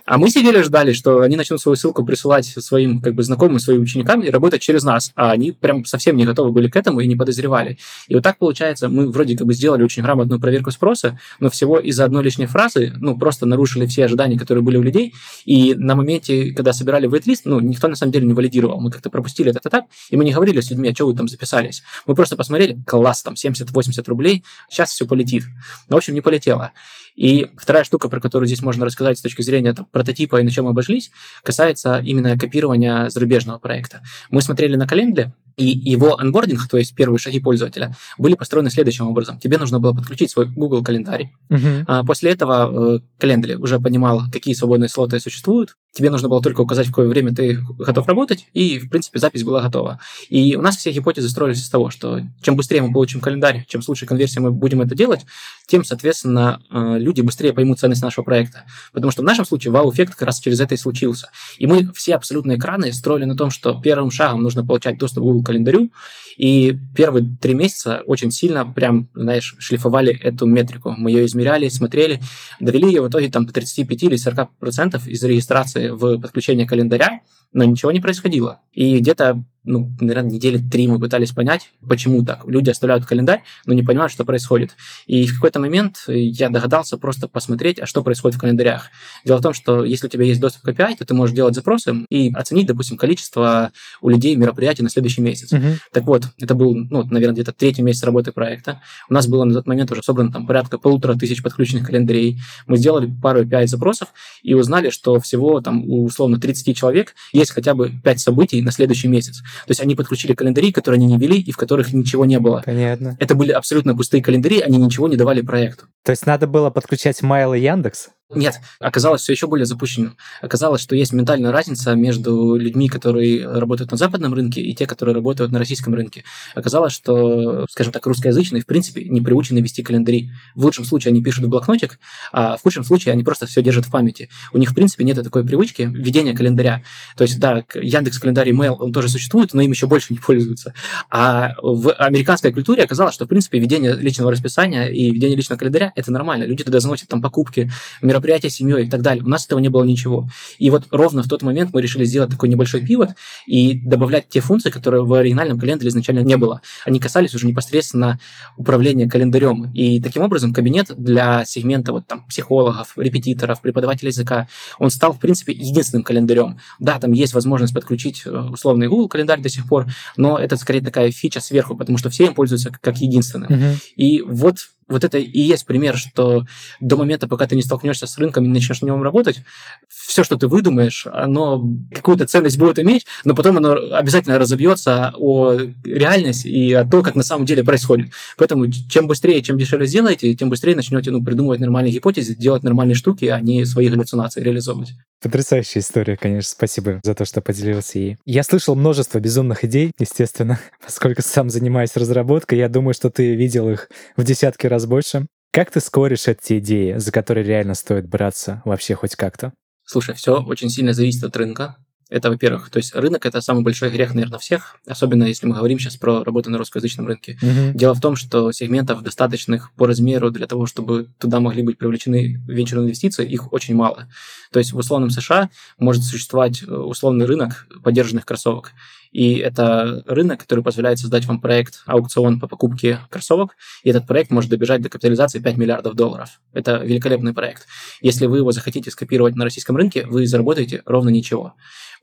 А мы сидели ждали, что они начнут свою ссылку присылать своим как бы знакомым, своим ученикам и работать через нас. А они прям совсем не готовы были к этому и не подозревали. И вот так получается, мы вроде как бы сделали очень грамотную проверку спроса, но всего из-за одной лишней фразы, ну, просто нарушили все ожидания, которые были у людей. И на моменте, когда собирали вейт-лист, ну, никто на самом деле не валидировал. Мы как-то пропустили это так, и мы не говорили с людьми, а что вы там записались. Мы просто посмотрели, класс, там 70-80 рублей, сейчас все полетит. Но, в общем, не полетело. И вторая штука, про которую здесь можно рассказать с точки зрения там, прототипа и на чем обошлись, касается именно копирования зарубежного проекта. Мы смотрели на Calendly, и его анбординг, то есть первые шаги пользователя, были построены следующим образом. Тебе нужно было подключить свой Google календарь. Uh-huh. После этого э, Calendly уже понимал, какие свободные слоты существуют. Тебе нужно было только указать, в какое время ты готов работать, и, в принципе, запись была готова. И у нас все гипотезы строились из того, что чем быстрее мы получим календарь, чем с лучшей конверсией мы будем это делать, тем, соответственно, э, люди быстрее поймут ценность нашего проекта. Потому что в нашем случае вау-эффект как раз через это и случился. И мы все абсолютные экраны строили на том, что первым шагом нужно получать доступ к Google календарю, и первые три месяца очень сильно прям, знаешь, шлифовали эту метрику. Мы ее измеряли, смотрели, довели ее в итоге там до 35 или 40 процентов из регистрации в подключение календаря, но ничего не происходило. И где-то ну, наверное, недели три мы пытались понять, почему так. Люди оставляют календарь, но не понимают, что происходит. И в какой-то момент я догадался просто посмотреть, а что происходит в календарях. Дело в том, что если у тебя есть доступ к API, то ты можешь делать запросы и оценить, допустим, количество у людей мероприятий на следующий месяц. Uh-huh. Так вот, это был, ну, наверное, где-то третий месяц работы проекта. У нас было на тот момент уже собрано там порядка полутора тысяч подключенных календарей. Мы сделали пару API запросов и узнали, что всего там условно 30 человек есть хотя бы 5 событий на следующий месяц. То есть они подключили календари, которые они не вели и в которых ничего не было. Понятно. Это были абсолютно пустые календари, они ничего не давали проекту. То есть надо было подключать Mail и Яндекс? Нет, оказалось все еще более запущенным. Оказалось, что есть ментальная разница между людьми, которые работают на западном рынке, и те, которые работают на российском рынке. Оказалось, что, скажем так, русскоязычные, в принципе, не приучены вести календари. В лучшем случае они пишут в блокнотик, а в худшем случае они просто все держат в памяти. У них, в принципе, нет такой привычки ведения календаря. То есть, да, Яндекс календарь Mail, он тоже существует, но им еще больше не пользуются. А в американской культуре оказалось, что, в принципе, ведение личного расписания и ведение личного календаря – это нормально. Люди туда заносят там покупки, мероприятия с семьей и так далее. У нас этого не было ничего. И вот ровно в тот момент мы решили сделать такой небольшой пивот и добавлять те функции, которые в оригинальном календаре изначально не было. Они касались уже непосредственно управления календарем. И таким образом кабинет для сегмента вот там психологов, репетиторов, преподавателей языка, он стал, в принципе, единственным календарем. Да, там есть возможность подключить э, условный Google календарь до сих пор, но это скорее такая фича сверху, потому что все им пользуются как единственным. Uh-huh. И вот вот это и есть пример, что до момента, пока ты не столкнешься с рынком и не начнешь на нем работать, все, что ты выдумаешь, оно какую-то ценность будет иметь, но потом оно обязательно разобьется о реальность и о том, как на самом деле происходит. Поэтому чем быстрее, чем дешевле сделаете, тем быстрее начнете ну, придумывать нормальные гипотезы, делать нормальные штуки, а не свои галлюцинации реализовывать. Потрясающая история, конечно. Спасибо за то, что поделился ей. Я слышал множество безумных идей, естественно, [LAUGHS] поскольку сам занимаюсь разработкой. Я думаю, что ты видел их в десятки раз больше. Как ты скоришь эти идеи, за которые реально стоит браться вообще хоть как-то? Слушай, все очень сильно зависит от рынка. Это, во-первых, то есть рынок это самый большой грех, наверное, всех, особенно если мы говорим сейчас про работу на русскоязычном рынке. Uh-huh. Дело в том, что сегментов достаточных по размеру для того, чтобы туда могли быть привлечены венчурные инвестиции, их очень мало. То есть в условном США может существовать э, условный рынок поддержанных кроссовок. И это рынок, который позволяет создать вам проект аукцион по покупке кроссовок, и этот проект может добежать до капитализации 5 миллиардов долларов. Это великолепный проект. Если вы его захотите скопировать на российском рынке, вы заработаете ровно ничего.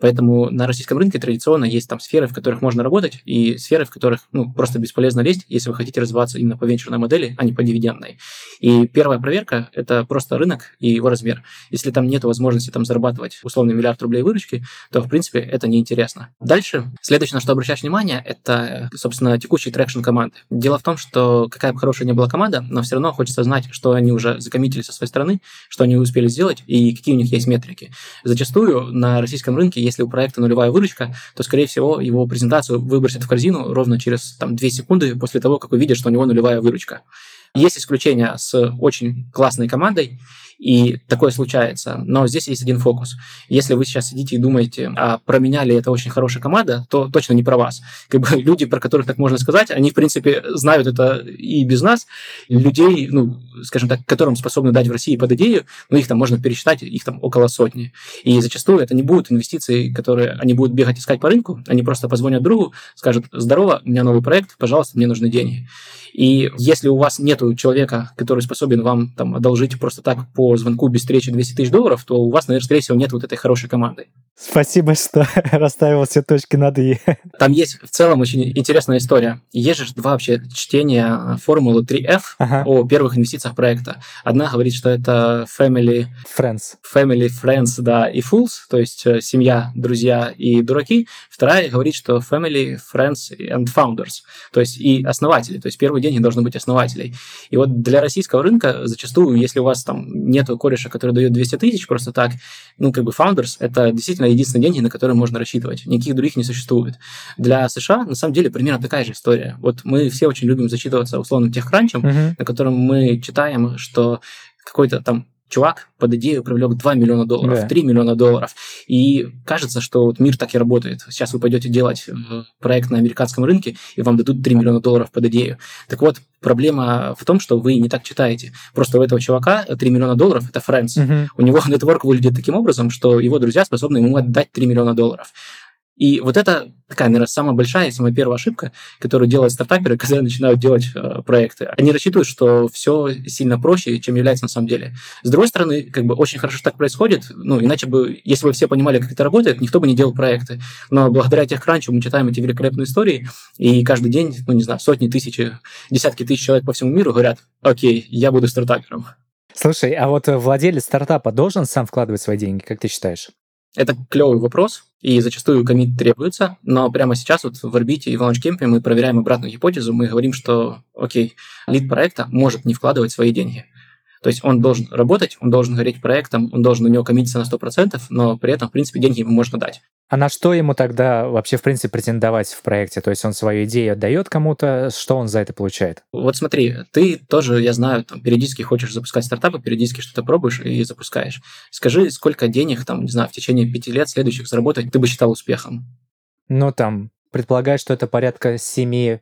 Поэтому на российском рынке традиционно есть там сферы, в которых можно работать, и сферы, в которых ну, просто бесполезно лезть, если вы хотите развиваться именно по венчурной модели, а не по дивидендной. И первая проверка – это просто рынок и его размер. Если там нет возможности там зарабатывать условный миллиард рублей выручки, то, в принципе, это неинтересно. Дальше, следующее, на что обращаешь внимание, это, собственно, текущий traction команды. Дело в том, что какая бы хорошая ни была команда, но все равно хочется знать, что они уже закоммитили со своей стороны, что они успели сделать и какие у них есть метрики. Зачастую на российском рынке если у проекта нулевая выручка, то, скорее всего, его презентацию выбросят в корзину ровно через там, 2 секунды после того, как увидят, что у него нулевая выручка. Есть исключения с очень классной командой, и такое случается. Но здесь есть один фокус. Если вы сейчас сидите и думаете, а про меня ли это очень хорошая команда, то точно не про вас. Как бы [LAUGHS] люди, про которых так можно сказать, они, в принципе, знают это и без нас. Людей, ну, скажем так, которым способны дать в России под идею, ну, их там можно пересчитать, их там около сотни. И зачастую это не будут инвестиции, которые они будут бегать искать по рынку, они просто позвонят другу, скажут, здорово, у меня новый проект, пожалуйста, мне нужны деньги. И если у вас нет человека, который способен вам там одолжить просто так по по звонку без встречи 200 тысяч долларов, то у вас, наверное, скорее всего, нет вот этой хорошей команды. Спасибо, что [LAUGHS] расставил все точки над «и». [LAUGHS] Там есть в целом очень интересная история. Есть же два вообще чтения формулы 3F ага. о первых инвестициях проекта. Одна говорит, что это family... Friends. Family, friends, да, и fools, то есть э, семья, друзья и дураки. Вторая говорит, что family, friends and founders, то есть и основатели. То есть первые деньги должны быть основателей. И вот для российского рынка зачастую, если у вас там нет кореша, который дает 200 тысяч просто так, ну, как бы founders, это действительно единственные деньги, на которые можно рассчитывать. Никаких других не существует. Для США, на самом деле, примерно такая же история. Вот мы все очень любим зачитываться условным техкранчем, uh-huh. на котором мы читаем, что какой-то там чувак под идею привлек 2 миллиона долларов, да. 3 миллиона долларов. И кажется, что вот мир так и работает. Сейчас вы пойдете делать э, проект на американском рынке, и вам дадут 3 миллиона долларов под идею. Так вот, проблема в том, что вы не так читаете. Просто у этого чувака 3 миллиона долларов – это friends. Угу. У него [LAUGHS] нетворк выглядит таким образом, что его друзья способны ему отдать 3 миллиона долларов. И вот это такая, наверное, самая большая и самая первая ошибка, которую делают стартаперы, [LAUGHS] когда начинают делать э, проекты. Они рассчитывают, что все сильно проще, чем является на самом деле. С другой стороны, как бы очень хорошо, что так происходит. Ну, иначе бы, если бы все понимали, как это работает, никто бы не делал проекты. Но благодаря техкранчу мы читаем эти великолепные истории, и каждый день, ну, не знаю, сотни, тысячи, десятки тысяч человек по всему миру говорят, окей, я буду стартапером. Слушай, а вот владелец стартапа должен сам вкладывать свои деньги, как ты считаешь? Это клевый вопрос, и зачастую комит требуется, но прямо сейчас вот в орбите и в лаунчкемпе мы проверяем обратную гипотезу, мы говорим, что, окей, лид проекта может не вкладывать свои деньги. То есть он должен работать, он должен гореть проектом, он должен на него коммититься на 100%, но при этом, в принципе, деньги ему можно дать. А на что ему тогда вообще, в принципе, претендовать в проекте? То есть он свою идею отдает кому-то, что он за это получает? Вот смотри, ты тоже, я знаю, там, периодически хочешь запускать стартапы, периодически что-то пробуешь и запускаешь. Скажи, сколько денег, там, не знаю, в течение пяти лет следующих заработать ты бы считал успехом? Ну, там, предполагаю, что это порядка 7-8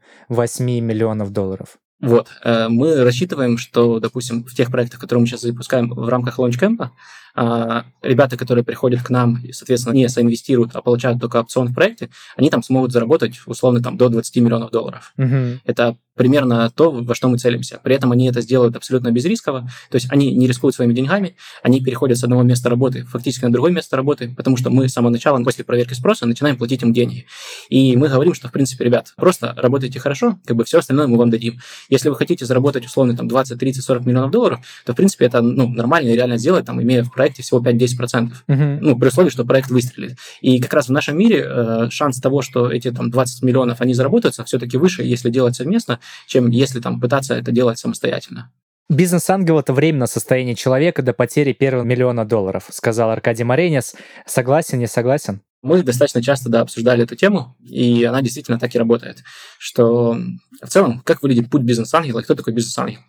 миллионов долларов. Вот, э, мы рассчитываем, что, допустим, в тех проектах, которые мы сейчас запускаем в рамках лаунчкэмпа, ребята, которые приходят к нам и, соответственно, не соинвестируют, а получают только опцион в проекте, они там смогут заработать, условно, там, до 20 миллионов долларов. Угу. Это примерно то, во что мы целимся. При этом они это сделают абсолютно безрисково, то есть они не рискуют своими деньгами, они переходят с одного места работы фактически на другое место работы, потому что мы с самого начала, после проверки спроса, начинаем платить им деньги. И мы говорим, что, в принципе, ребят, просто работайте хорошо, как бы все остальное мы вам дадим. Если вы хотите заработать, условно, там, 20, 30, 40 миллионов долларов, то, в принципе, это ну, нормально и реально сделать, там, имея в проекте всего 5-10%. Uh-huh. Ну, при условии, что проект выстрелит. И как раз в нашем мире э, шанс того, что эти там 20 миллионов, они заработаются, все-таки выше, если делать совместно, чем если там пытаться это делать самостоятельно. Бизнес-ангел — это временное состояние человека до потери первого миллиона долларов, сказал Аркадий Маренец. Согласен, не согласен? Мы достаточно часто да, обсуждали эту тему, и она действительно так и работает. Что в целом, как выглядит путь бизнес-ангела кто такой бизнес-ангел?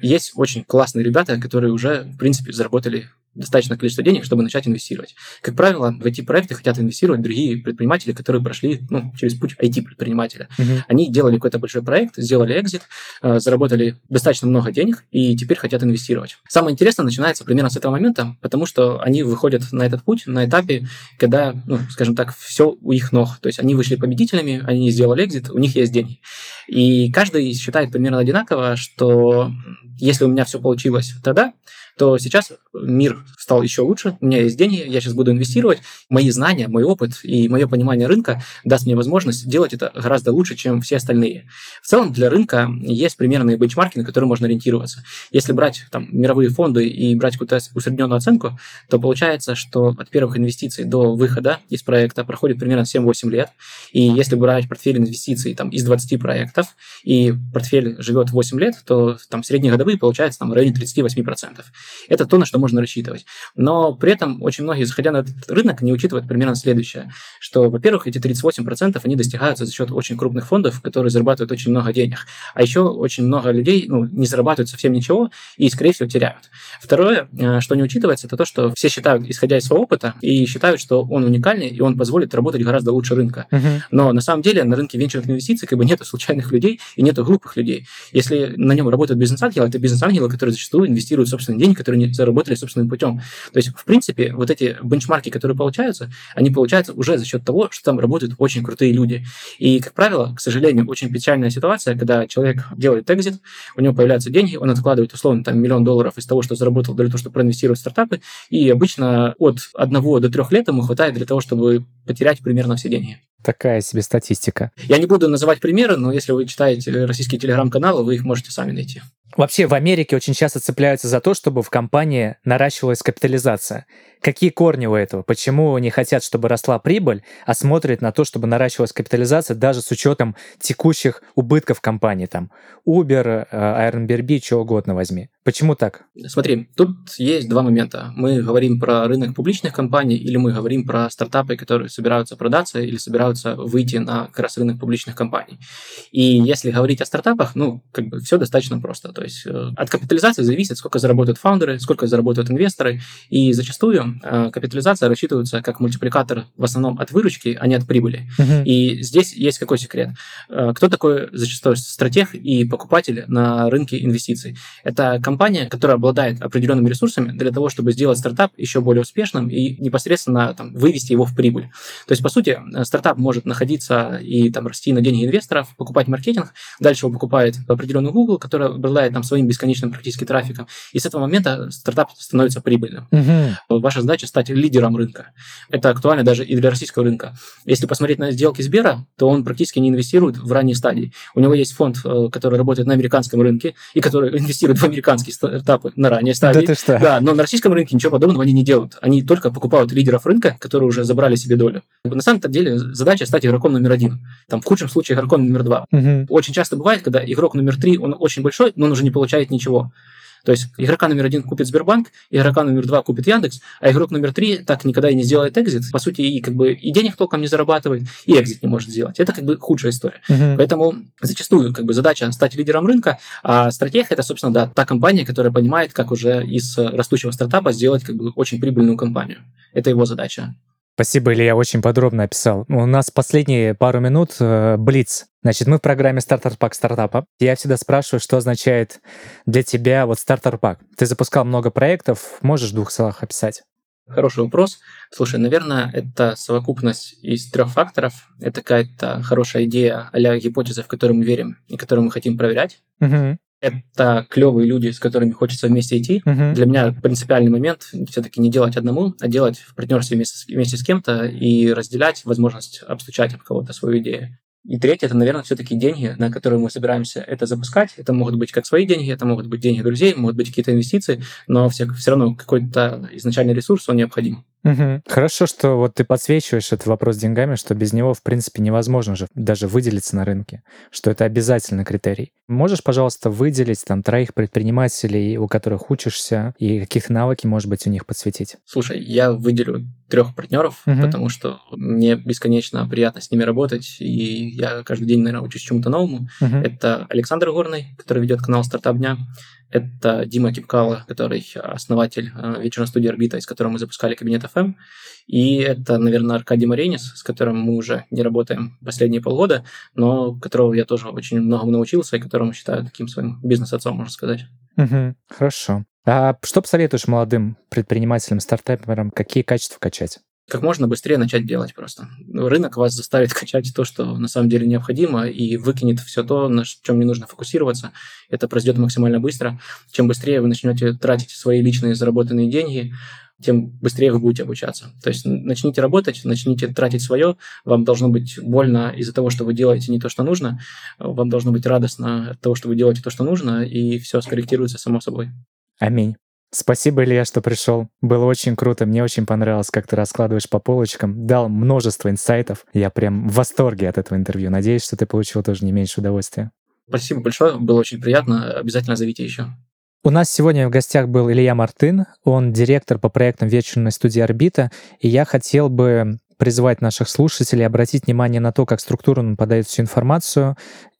Есть очень классные ребята, которые уже, в принципе, заработали достаточное количество денег, чтобы начать инвестировать. Как правило, в эти проекты хотят инвестировать другие предприниматели, которые прошли ну, через путь IT-предпринимателя. Uh-huh. Они делали какой-то большой проект, сделали экзит, э, заработали достаточно много денег и теперь хотят инвестировать. Самое интересное начинается примерно с этого момента, потому что они выходят на этот путь на этапе, когда, ну, скажем так, все у их ног. То есть они вышли победителями, они сделали экзит, у них есть деньги. И каждый считает примерно одинаково, что если у меня все получилось тогда, то сейчас мир стал еще лучше, у меня есть деньги, я сейчас буду инвестировать, мои знания, мой опыт и мое понимание рынка даст мне возможность делать это гораздо лучше, чем все остальные. В целом для рынка есть примерные бенчмарки, на которые можно ориентироваться. Если брать там мировые фонды и брать какую-то усредненную оценку, то получается, что от первых инвестиций до выхода из проекта проходит примерно 7-8 лет. И если брать портфель инвестиций там, из 20 проектов, и портфель живет 8 лет, то там средние годовые получается там, в районе 38%. Это то, на что можно рассчитывать. Но при этом очень многие, заходя на этот рынок, не учитывают примерно следующее, что, во-первых, эти 38% они достигаются за счет очень крупных фондов, которые зарабатывают очень много денег. А еще очень много людей ну, не зарабатывают совсем ничего и, скорее всего, теряют. Второе, э, что не учитывается, это то, что все считают, исходя из своего опыта, и считают, что он уникальный, и он позволит работать гораздо лучше рынка. Uh-huh. Но на самом деле на рынке венчурных инвестиций как бы нет случайных людей и нет глупых людей. Если на нем работают бизнес-ангелы, это бизнес-ангелы, которые зачастую инвестируют собственные деньги которые не заработали собственным путем. То есть, в принципе, вот эти бенчмарки, которые получаются, они получаются уже за счет того, что там работают очень крутые люди. И, как правило, к сожалению, очень печальная ситуация, когда человек делает экзит, у него появляются деньги, он откладывает, условно, там, миллион долларов из того, что заработал для того, чтобы проинвестировать в стартапы, и обычно от одного до трех лет ему хватает для того, чтобы потерять примерно все деньги. Такая себе статистика. Я не буду называть примеры, но если вы читаете российские телеграм-каналы, вы их можете сами найти. Вообще в Америке очень часто цепляются за то, чтобы в компании наращивалась капитализация. Какие корни у этого? Почему не хотят, чтобы росла прибыль, а смотрят на то, чтобы наращивалась капитализация даже с учетом текущих убытков компании? Там Uber, э, Airbnb, что угодно возьми. Почему так? Смотри, тут есть два момента. Мы говорим про рынок публичных компаний или мы говорим про стартапы, которые собираются продаться или собираются выйти на как раз рынок публичных компаний. И если говорить о стартапах, ну, как бы все достаточно просто. То есть э, от капитализации зависит, сколько заработают фаундеры, сколько заработают инвесторы. И зачастую э, капитализация рассчитывается как мультипликатор в основном от выручки, а не от прибыли. Uh-huh. И здесь есть какой секрет. Э, кто такой зачастую стратег и покупатель на рынке инвестиций? Это компания, которая обладает определенными ресурсами для того, чтобы сделать стартап еще более успешным и непосредственно там, вывести его в прибыль. То есть, по сути, стартап может находиться и там расти на деньги инвесторов, покупать маркетинг, дальше его покупает определенный Google, который обладает там своим бесконечным практически трафиком, и с этого момента стартап становится прибыльным. Угу. Ваша задача стать лидером рынка. Это актуально даже и для российского рынка. Если посмотреть на сделки Сбера, то он практически не инвестирует в ранней стадии. У него есть фонд, э, который работает на американском рынке и который инвестирует в американские стартапы на ранней стадии. Да, ты что? да, но на российском рынке ничего подобного они не делают. Они только покупают лидеров рынка, которые уже забрали себе долю. На самом деле задача стать игроком номер один. Там в худшем случае игроком номер два. Угу. Очень часто бывает, когда игрок номер три, он очень большой, но он уже не получает ничего. То есть игрока номер один купит Сбербанк, игрока номер два купит Яндекс, а игрок номер три так никогда и не сделает экзит. По сути, и как бы и денег толком не зарабатывает, и экзит не может сделать. Это как бы худшая история. Uh-huh. Поэтому зачастую как бы задача стать лидером рынка, а стратег это, собственно, да, та компания, которая понимает, как уже из растущего стартапа сделать как бы очень прибыльную компанию. Это его задача. Спасибо, Илья, очень подробно описал. У нас последние пару минут э, блиц. Значит, мы в программе стартер-пак стартапа. Я всегда спрашиваю, что означает для тебя вот стартер-пак. Ты запускал много проектов, можешь в двух словах описать? Хороший вопрос. Слушай, наверное, это совокупность из трех факторов. Это какая-то хорошая идея а гипотеза, в которую мы верим и которую мы хотим проверять. Угу это клевые люди, с которыми хочется вместе идти. Uh-huh. Для меня принципиальный момент все-таки не делать одному, а делать в партнерстве вместе, вместе с кем-то и разделять возможность обстучать об кого-то свою идею. И третье, это, наверное, все-таки деньги, на которые мы собираемся это запускать. Это могут быть как свои деньги, это могут быть деньги друзей, могут быть какие-то инвестиции, но все, все равно какой-то изначальный ресурс, он необходим. Угу. Хорошо, что вот ты подсвечиваешь этот вопрос деньгами, что без него, в принципе, невозможно же даже выделиться на рынке, что это обязательный критерий. Можешь, пожалуйста, выделить там троих предпринимателей, у которых учишься, и каких навыки, может быть, у них подсветить? Слушай, я выделю трех партнеров, угу. потому что мне бесконечно приятно с ними работать, и я каждый день, наверное, учусь чему-то новому. Угу. Это Александр Горный, который ведет канал «Стартап дня», это Дима Кипкала, который основатель э, вечерной студии «Орбита», из которой мы запускали кабинет FM. И это, наверное, Аркадий Маренис, с которым мы уже не работаем последние полгода, но которого я тоже очень многому научился и которому считаю таким своим бизнес-отцом, можно сказать. Угу, хорошо. А что посоветуешь молодым предпринимателям, стартаперам, какие качества качать? Как можно быстрее начать делать просто. Рынок вас заставит [LAUGHS] качать то, что на самом деле необходимо, и выкинет все то, на чем не нужно фокусироваться. Это произойдет максимально быстро. Чем быстрее вы начнете тратить свои личные заработанные деньги, тем быстрее вы будете обучаться. То есть начните работать, начните тратить свое, вам должно быть больно из-за того, что вы делаете не то, что нужно, вам должно быть радостно от того, что вы делаете то, что нужно, и все скорректируется само собой. Аминь. Спасибо, Илья, что пришел. Было очень круто. Мне очень понравилось, как ты раскладываешь по полочкам. Дал множество инсайтов. Я прям в восторге от этого интервью. Надеюсь, что ты получил тоже не меньше удовольствия. Спасибо большое. Было очень приятно. Обязательно зовите еще. У нас сегодня в гостях был Илья Мартын. Он директор по проектам вечерной студии «Орбита». И я хотел бы призвать наших слушателей обратить внимание на то, как структурно он подает всю информацию,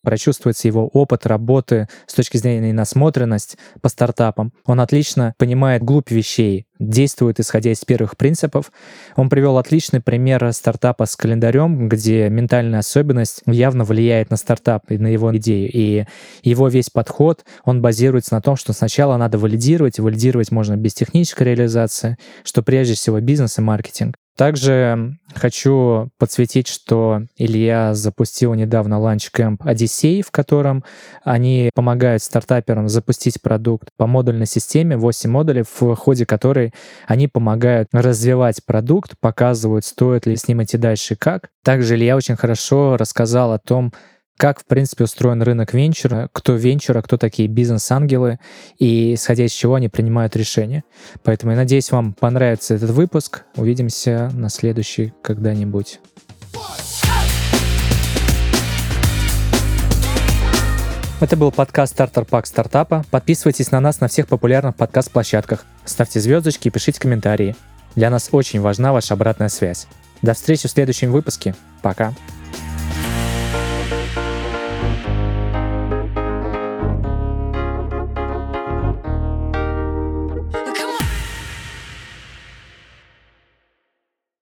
прочувствуется его опыт работы с точки зрения насмотренность по стартапам. Он отлично понимает глубь вещей, действует исходя из первых принципов. Он привел отличный пример стартапа с календарем, где ментальная особенность явно влияет на стартап и на его идею. И его весь подход, он базируется на том, что сначала надо валидировать, и валидировать можно без технической реализации, что прежде всего бизнес и маркетинг. Также хочу подсветить, что Илья запустил недавно launch camp Одиссей, в котором они помогают стартаперам запустить продукт по модульной системе, 8 модулей, в ходе которой они помогают развивать продукт, показывают, стоит ли с ним идти дальше и как. Также Илья очень хорошо рассказал о том, как, в принципе, устроен рынок венчура, кто венчура, кто такие бизнес-ангелы, и исходя из чего они принимают решения. Поэтому я надеюсь, вам понравится этот выпуск. Увидимся на следующий когда-нибудь. Это был подкаст «Стартер Пак Стартапа». Подписывайтесь на нас на всех популярных подкаст-площадках. Ставьте звездочки и пишите комментарии. Для нас очень важна ваша обратная связь. До встречи в следующем выпуске. Пока.